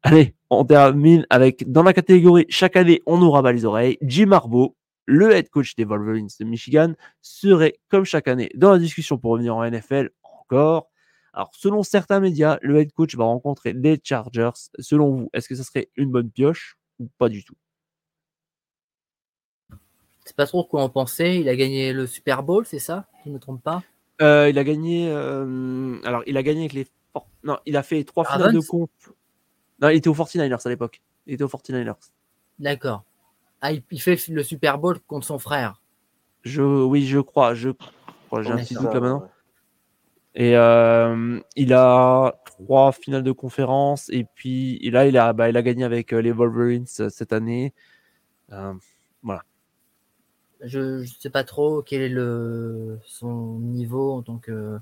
Allez, on termine avec dans la catégorie chaque année on nous rabat les oreilles. Jim Harbaugh, le head coach des Wolverines de Michigan, serait comme chaque année dans la discussion pour revenir en NFL encore. Alors, selon certains médias, le head coach va rencontrer les Chargers. Selon vous, est-ce que ça serait une bonne pioche ou pas du tout? C'est pas trop quoi en penser. Il a gagné le Super Bowl, c'est ça? Je ne me trompe pas? Euh, il a gagné. euh, alors, il a gagné avec les. Non, il a fait trois finales de conf. Non, il était aux 49ers à l'époque. Il était aux 49ers. D'accord. Ah, il, il fait le Super Bowl contre son frère. Je, oui, je crois. Je crois. J'ai un Ouais, petit doute là maintenant. Et euh, il a trois finales de conférence. Et puis et là, il a, bah, il a gagné avec les Wolverines cette année. Voilà. Je ne sais pas trop quel est le, son niveau en tant que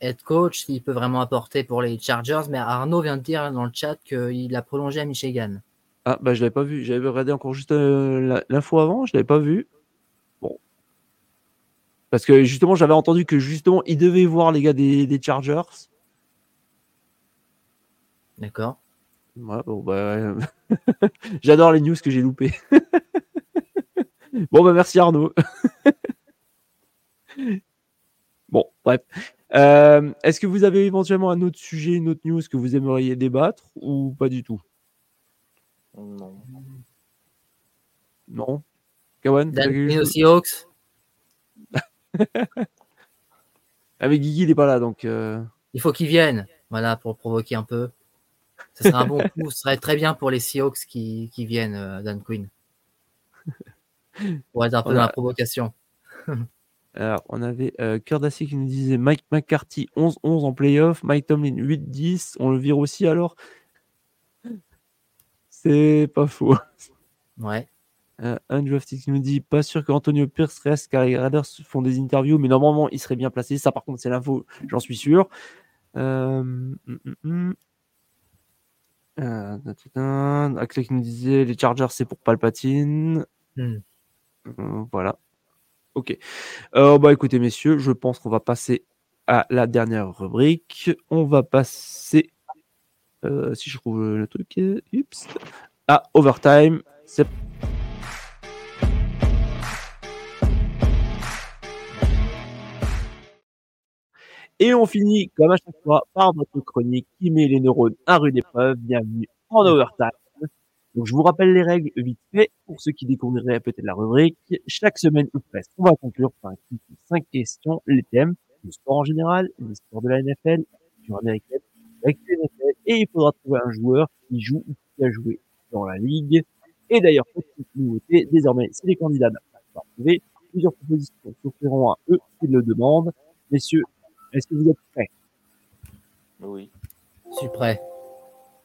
head coach, s'il peut vraiment apporter pour les Chargers. Mais Arnaud vient de dire dans le chat qu'il a prolongé à Michigan. Ah, bah, je l'avais pas vu. J'avais regardé encore juste euh, l'info avant. Je l'avais pas vu. Bon. Parce que justement, j'avais entendu que justement, il devait voir les gars des, des Chargers. D'accord. Ouais, bon, bah, J'adore les news que j'ai loupées. bon, bah, merci Arnaud. bon, bref. Euh, Est-ce que vous avez éventuellement un autre sujet, une autre news que vous aimeriez débattre ou pas du tout? Non. Non? Kawan Dan Seahawks. Avec Guigui, il n'est pas là, donc. euh, Il faut qu'ils viennent, voilà, pour provoquer un peu. Ce serait un bon coup, ce serait très bien pour les Seahawks qui, qui viennent, euh, Dan Quinn. Pour être un peu dans la provocation. Alors, on avait euh, Cœur d'acier qui nous disait Mike McCarthy 11-11 en playoff, Mike Tomlin 8-10. On le vire aussi alors? C'est pas faux. Ouais. Euh, Undrafted qui nous dit pas sûr que Antonio Pierce reste car les Raiders font des interviews, mais normalement il serait bien placé. Ça, par contre, c'est l'info, j'en suis sûr. Euh, hum, hum, hum. Euh, qui nous disait les Chargers c'est pour Palpatine. Hmm. Euh, voilà. Ok. Euh, bah écoutez, messieurs, je pense qu'on va passer à la dernière rubrique. On va passer, euh, si je trouve le truc, à overtime. Et on finit, comme à chaque fois, par votre chronique qui met les neurones à rude épreuve. Bienvenue en overtime. Donc, je vous rappelle les règles vite fait pour ceux qui découvriraient peut-être la rubrique. Chaque semaine ou presque, on va conclure par un quiz de cinq questions. Les thèmes, le sport en général, l'histoire de la NFL, la culture américaine, l'actu NFL, et il faudra trouver un joueur qui joue ou qui a joué dans la ligue. Et d'ailleurs, petite nouveauté, désormais, si les candidats n'arrivent pas à trouver, plusieurs propositions s'offriront à eux s'ils le demandent. Messieurs, est-ce que vous êtes prêts? Oui. Je suis prêt.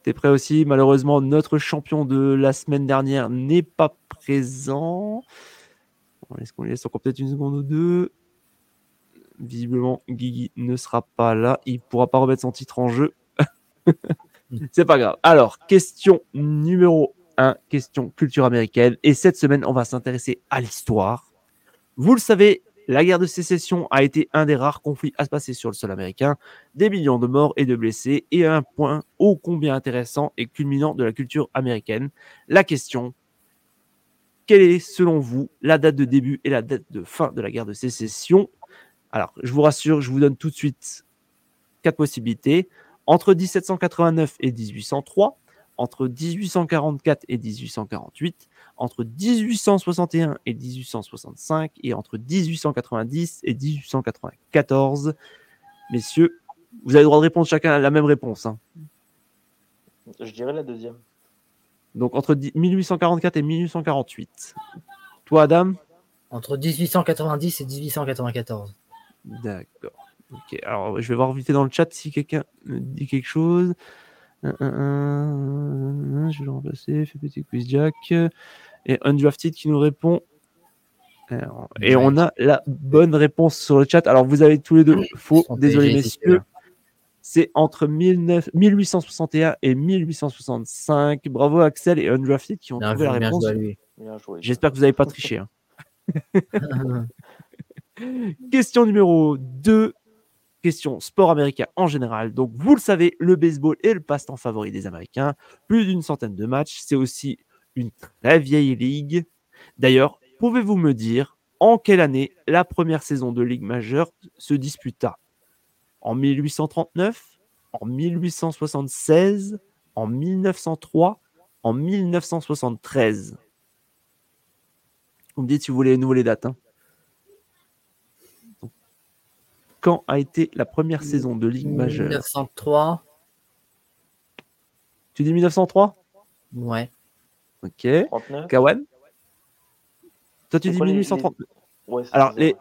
T'es prêt aussi? Malheureusement, notre champion de la semaine dernière n'est pas présent. Est-ce qu'on lui laisse encore peut-être une seconde ou deux Visiblement, Guigui ne sera pas là. Il pourra pas remettre son titre en jeu. C'est pas grave. Alors, question numéro 1, question culture américaine. Et cette semaine, on va s'intéresser à l'histoire. Vous le savez, la guerre de sécession a été un des rares conflits à se passer sur le sol américain des millions de morts et de blessés, et un point ô combien intéressant et culminant de la culture américaine. La question, quelle est selon vous la date de début et la date de fin de la guerre de sécession? Alors, je vous rassure, je vous donne tout de suite quatre possibilités. Entre 1789 et 1803, entre 1844 et 1848, entre 1861 et 1865 et entre 1890 et 1894. Messieurs, vous avez le droit de répondre chacun à la même réponse. hein. Je dirais la deuxième. Donc entre 10 1844 et 1848. Toi, Adam? Entre 1890 et 1894. D'accord. Ok, alors je vais voir vite fait dans le chat si quelqu'un me dit quelque chose. Un, un, un, un, Je vais le remplacer. Fais petit quiz Jack. Et Undrafted qui nous répond. Alors, et on a la bonne réponse sur le chat. Alors vous avez tous les deux faux. Désolé messieurs. C'est entre 19 1861 et 1865. Bravo Axel et Undrafted qui ont trouvé la réponse. J'espère que vous n'avez pas triché. hein. Question numéro 2. Question sport américain en général. Donc, vous le savez, le baseball est le passe-temps favori des Américains. Plus d'une centaine de matchs. C'est aussi une très vieille ligue. D'ailleurs, pouvez-vous me dire en quelle année la première saison de Ligue majeure se disputa? En 1839 En 1876 En 1903 En 1973 Vous me dites si vous voulez nouveau les dates. hein. Donc, Quand a été la première saison de Ligue majeure 1903. Tu dis 1903 Ouais. Ok. 39 Kawan? Toi, tu dis quoi les- 1839 Ouais, Alors, les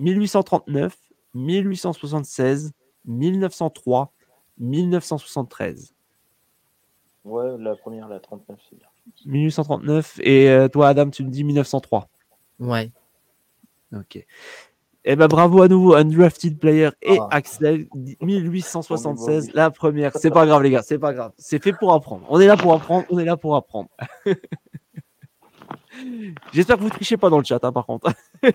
1839, 1876, 1903, 1973. Ouais, la première, la 39, c'est bien. 1839. Et euh, toi, Adam, tu me dis 1903. Ouais. Ok. Eh ben bravo à nouveau, Undrafted Player et Ah. Axel, 1876, la première. C'est pas grave, les gars, c'est pas grave. C'est fait pour apprendre. On est là pour apprendre, on est là pour apprendre. J'espère que vous trichez pas dans le chat, hein, par contre.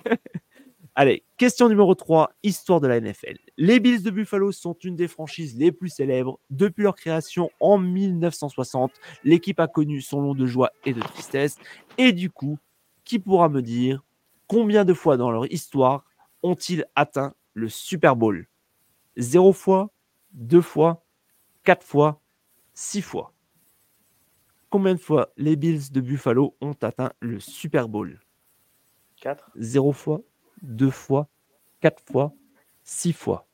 Allez, question numéro 3, histoire de la NFL. Les Bills de Buffalo sont une des franchises les plus célèbres. Depuis leur création en 1960, l'équipe a connu son lot de joie et de tristesse. Et du coup, qui pourra me dire combien de fois dans leur histoire ont-ils atteint le Super Bowl? Zéro fois, deux fois, quatre fois, six fois. Combien de fois les Bills de Buffalo ont atteint le Super Bowl? 4 Zéro fois, deux fois, quatre fois, six fois.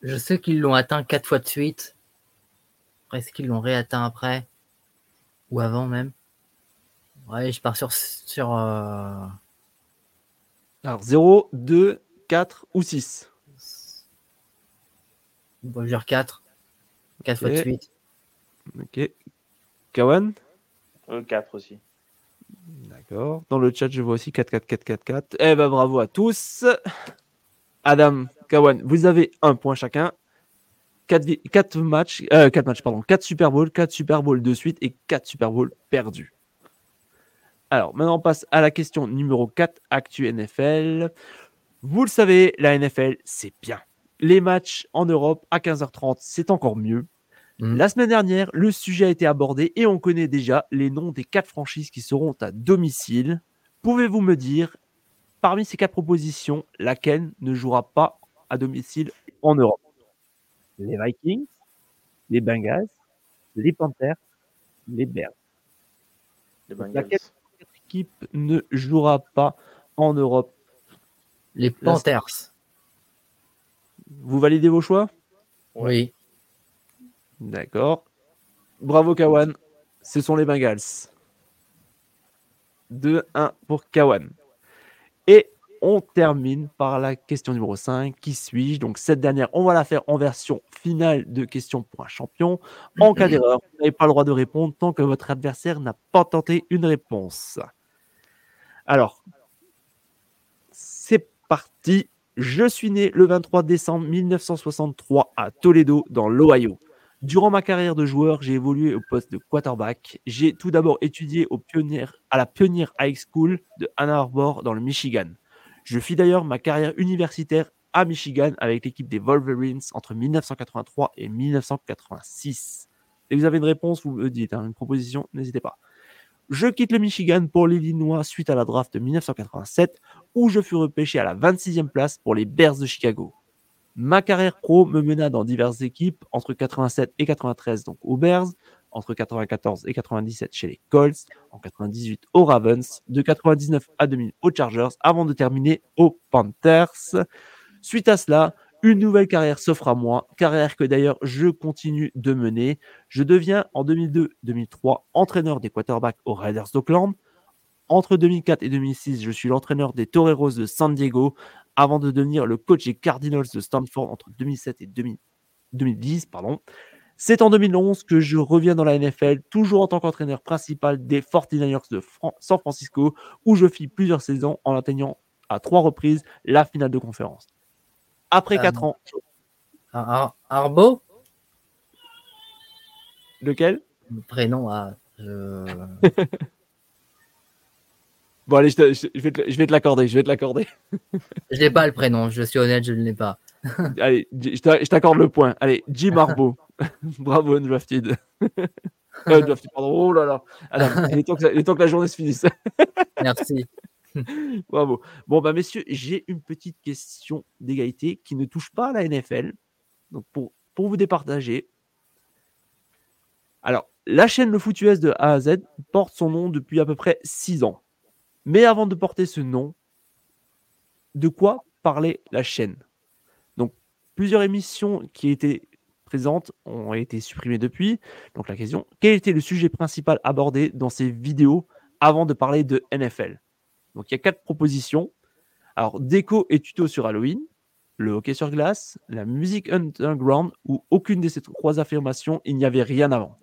Je sais qu'ils l'ont atteint quatre fois de suite. Après, Est-ce qu'ils l'ont réatteint après? Ou avant même? Ouais, je pars sur. sur euh, Alors 0, 2, 4 ou 6. bon, je vais dire 4. 4 fois de suite. Ok. Kawan euh, 4 aussi. D'accord. Dans le chat, je vois aussi 4, 4, 4, 4, 4. Eh ben bravo à tous. Adam, Kawan, vous avez un point chacun. 4, matchs, euh, 4 matchs, pardon. 4 Super Bowl, 4 Super Bowl de suite et 4 Super Bowl perdus. Alors, maintenant, on passe à la question numéro 4, Actu NFL. Vous le savez, la NFL, c'est bien. Les matchs en Europe à 15h30, c'est encore mieux. Mhm. La semaine dernière, le sujet a été abordé et on connaît déjà les noms des quatre franchises qui seront à domicile. Pouvez-vous me dire, parmi ces quatre propositions, laquelle ne jouera pas à domicile en Europe? Les Vikings, les Bengals, les Panthers, les Bears. Les Donc, Bengals. laquelle Cette équipe ne jouera pas en Europe. Les Panthers. Vous validez vos choix? Oui. D'accord. Bravo Kawan. Ce sont les Bengals. 2-1 pour Kawan. Et on termine par la question numéro 5. Qui suis-je? Donc cette dernière, on va la faire en version finale de question pour un champion. En cas d'erreur, vous n'avez pas le droit de répondre tant que votre adversaire n'a pas tenté une réponse. Alors, c'est parti. Je suis né le 23 décembre 1963 à Toledo, dans l'Ohio. Durant ma carrière de joueur, j'ai évolué au poste de quarterback. J'ai tout d'abord étudié Pioneer- à la Pioneer High School de Ann Arbor dans le Michigan. Je fis d'ailleurs ma carrière universitaire à Michigan avec l'équipe des Wolverines entre 1983 et 1986. Et vous avez une réponse, vous me dites, hein, une proposition, n'hésitez pas. Je quitte le Michigan pour l'Illinois suite à la draft de 1987 où je fus repêché à la 26e place pour les Bears de Chicago. Ma carrière pro me mena dans diverses équipes, entre 87 et 93 donc aux Bears, entre 94 et 97 chez les Colts, en 98 aux Ravens, de 99 à 2000 aux Chargers, avant de terminer aux Panthers. Suite à cela, une nouvelle carrière s'offre à moi, carrière que d'ailleurs je continue de mener. Je deviens en 2002-2003 entraîneur des quarterbacks aux Raiders d'Oakland. Entre 2004 et 2006, je suis l'entraîneur des Toreros de San Diego avant de devenir le coach des Cardinals de Stanford entre 2007 et 2000 2010. Pardon. C'est en 2011 que je reviens dans la NFL, toujours en tant qu'entraîneur principal des 49ers de San Francisco, où je fis plusieurs saisons en atteignant à trois reprises la finale de conférence. Après Ah quatre non. ans, Ar- Ar- Arbo lequel? Le prénom, ah, je- Bon, allez, je, te- je- je vais te, l'accorder, je vais te l'accorder. je n'ai pas le prénom, je suis honnête, je ne l'ai pas. Allez, je t'a- je t'accorde le point. Allez, Jim Harbaugh. Bravo, Undrafted. Euh, pardon. Oh là là. Adam, il est temps que, la- il est temps que la journée se finisse. Merci. Bravo. Bon, bah, messieurs, j'ai une petite question d'égalité qui ne touche pas à la NFL. Donc, pour, vous départager. Alors, la chaîne Le Foot US de A à Z porte son nom depuis à peu près 6 ans. Mais avant de porter ce nom, de quoi parlait la chaîne? Donc, plusieurs émissions qui étaient présentes ont été supprimées depuis. Donc, la question, quel était le sujet principal abordé dans ces vidéos avant de parler de NFL Donc, il y a quatre propositions. Alors, déco et tuto sur Halloween, le hockey sur glace, la musique underground ou aucune de ces trois affirmations, il n'y avait rien avant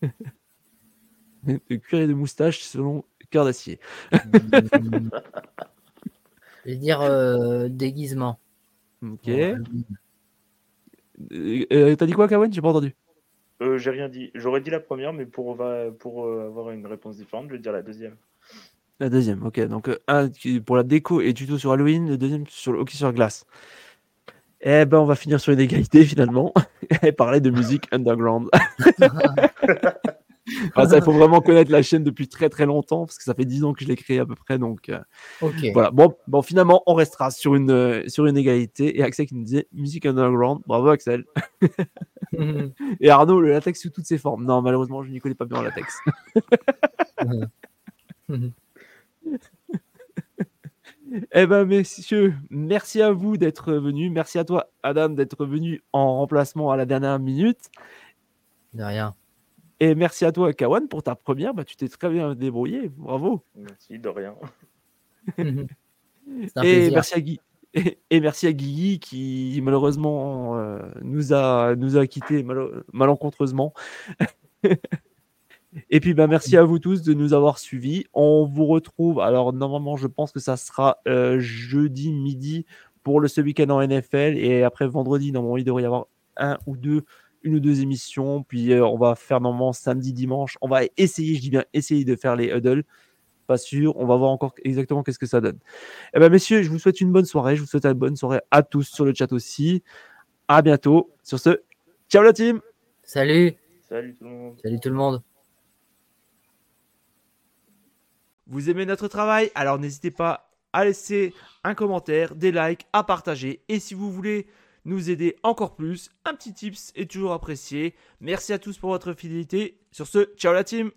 De cuir et de moustache selon cœur d'acier. Je vais dire euh, déguisement. Ok. Euh, euh, T'as dit quoi, Kawen? J'ai pas entendu. Euh, J'ai rien dit. J'aurais dit la première, mais pour, euh, avoir une réponse différente, je vais dire la deuxième. La deuxième, ok. Donc, euh, un pour la déco et tuto sur Halloween, le deuxième sur le hockey sur glace. Eh ben, on va finir sur une égalité finalement et parler de musique underground. Enfin, ça, il faut vraiment connaître la chaîne depuis très très longtemps parce que ça fait 10 ans que je l'ai créée à peu près. Donc, euh, voilà. Bon, bon, finalement, on restera sur une, euh, sur une égalité. Et Axel qui nous disait musique underground. Bravo, Axel. Et Arnaud, le latex sous toutes ses formes. Non, malheureusement, je n'y connais pas bien en latex. Eh ben, messieurs, merci à vous d'être venus. Merci à toi, Adam, d'être venu en remplacement à la dernière minute. De rien. Et merci à toi, Kawan, pour ta première. Bah, tu t'es très bien débrouillé. Bravo. Merci, de rien. Et plaisir. merci à Guy. Et, merci à Guigui qui malheureusement euh, nous a nous a quittés malo- malencontreusement. et puis bah merci à vous tous de nous avoir suivis. On vous retrouve. Alors normalement je pense que ça sera euh, jeudi midi pour le ce week-end en NFL et après vendredi normalement il devrait y avoir un ou deux une ou deux émissions. Puis euh, on va faire normalement samedi dimanche. On va essayer, je dis bien essayer de faire les huddles. Pas sûr. On va voir encore exactement qu'est-ce que ça donne. Eh ben, messieurs, je vous souhaite une bonne soirée. Je vous souhaite une bonne soirée à tous sur le chat aussi. À bientôt. Sur ce, ciao la team. Salut. Salut tout le monde. Salut tout le monde. Vous aimez notre travail? Alors n'hésitez pas à laisser un commentaire, des likes, à partager. Et si vous voulez nous aider encore plus, un petit tips est toujours apprécié. Merci à tous pour votre fidélité. Sur ce, ciao la team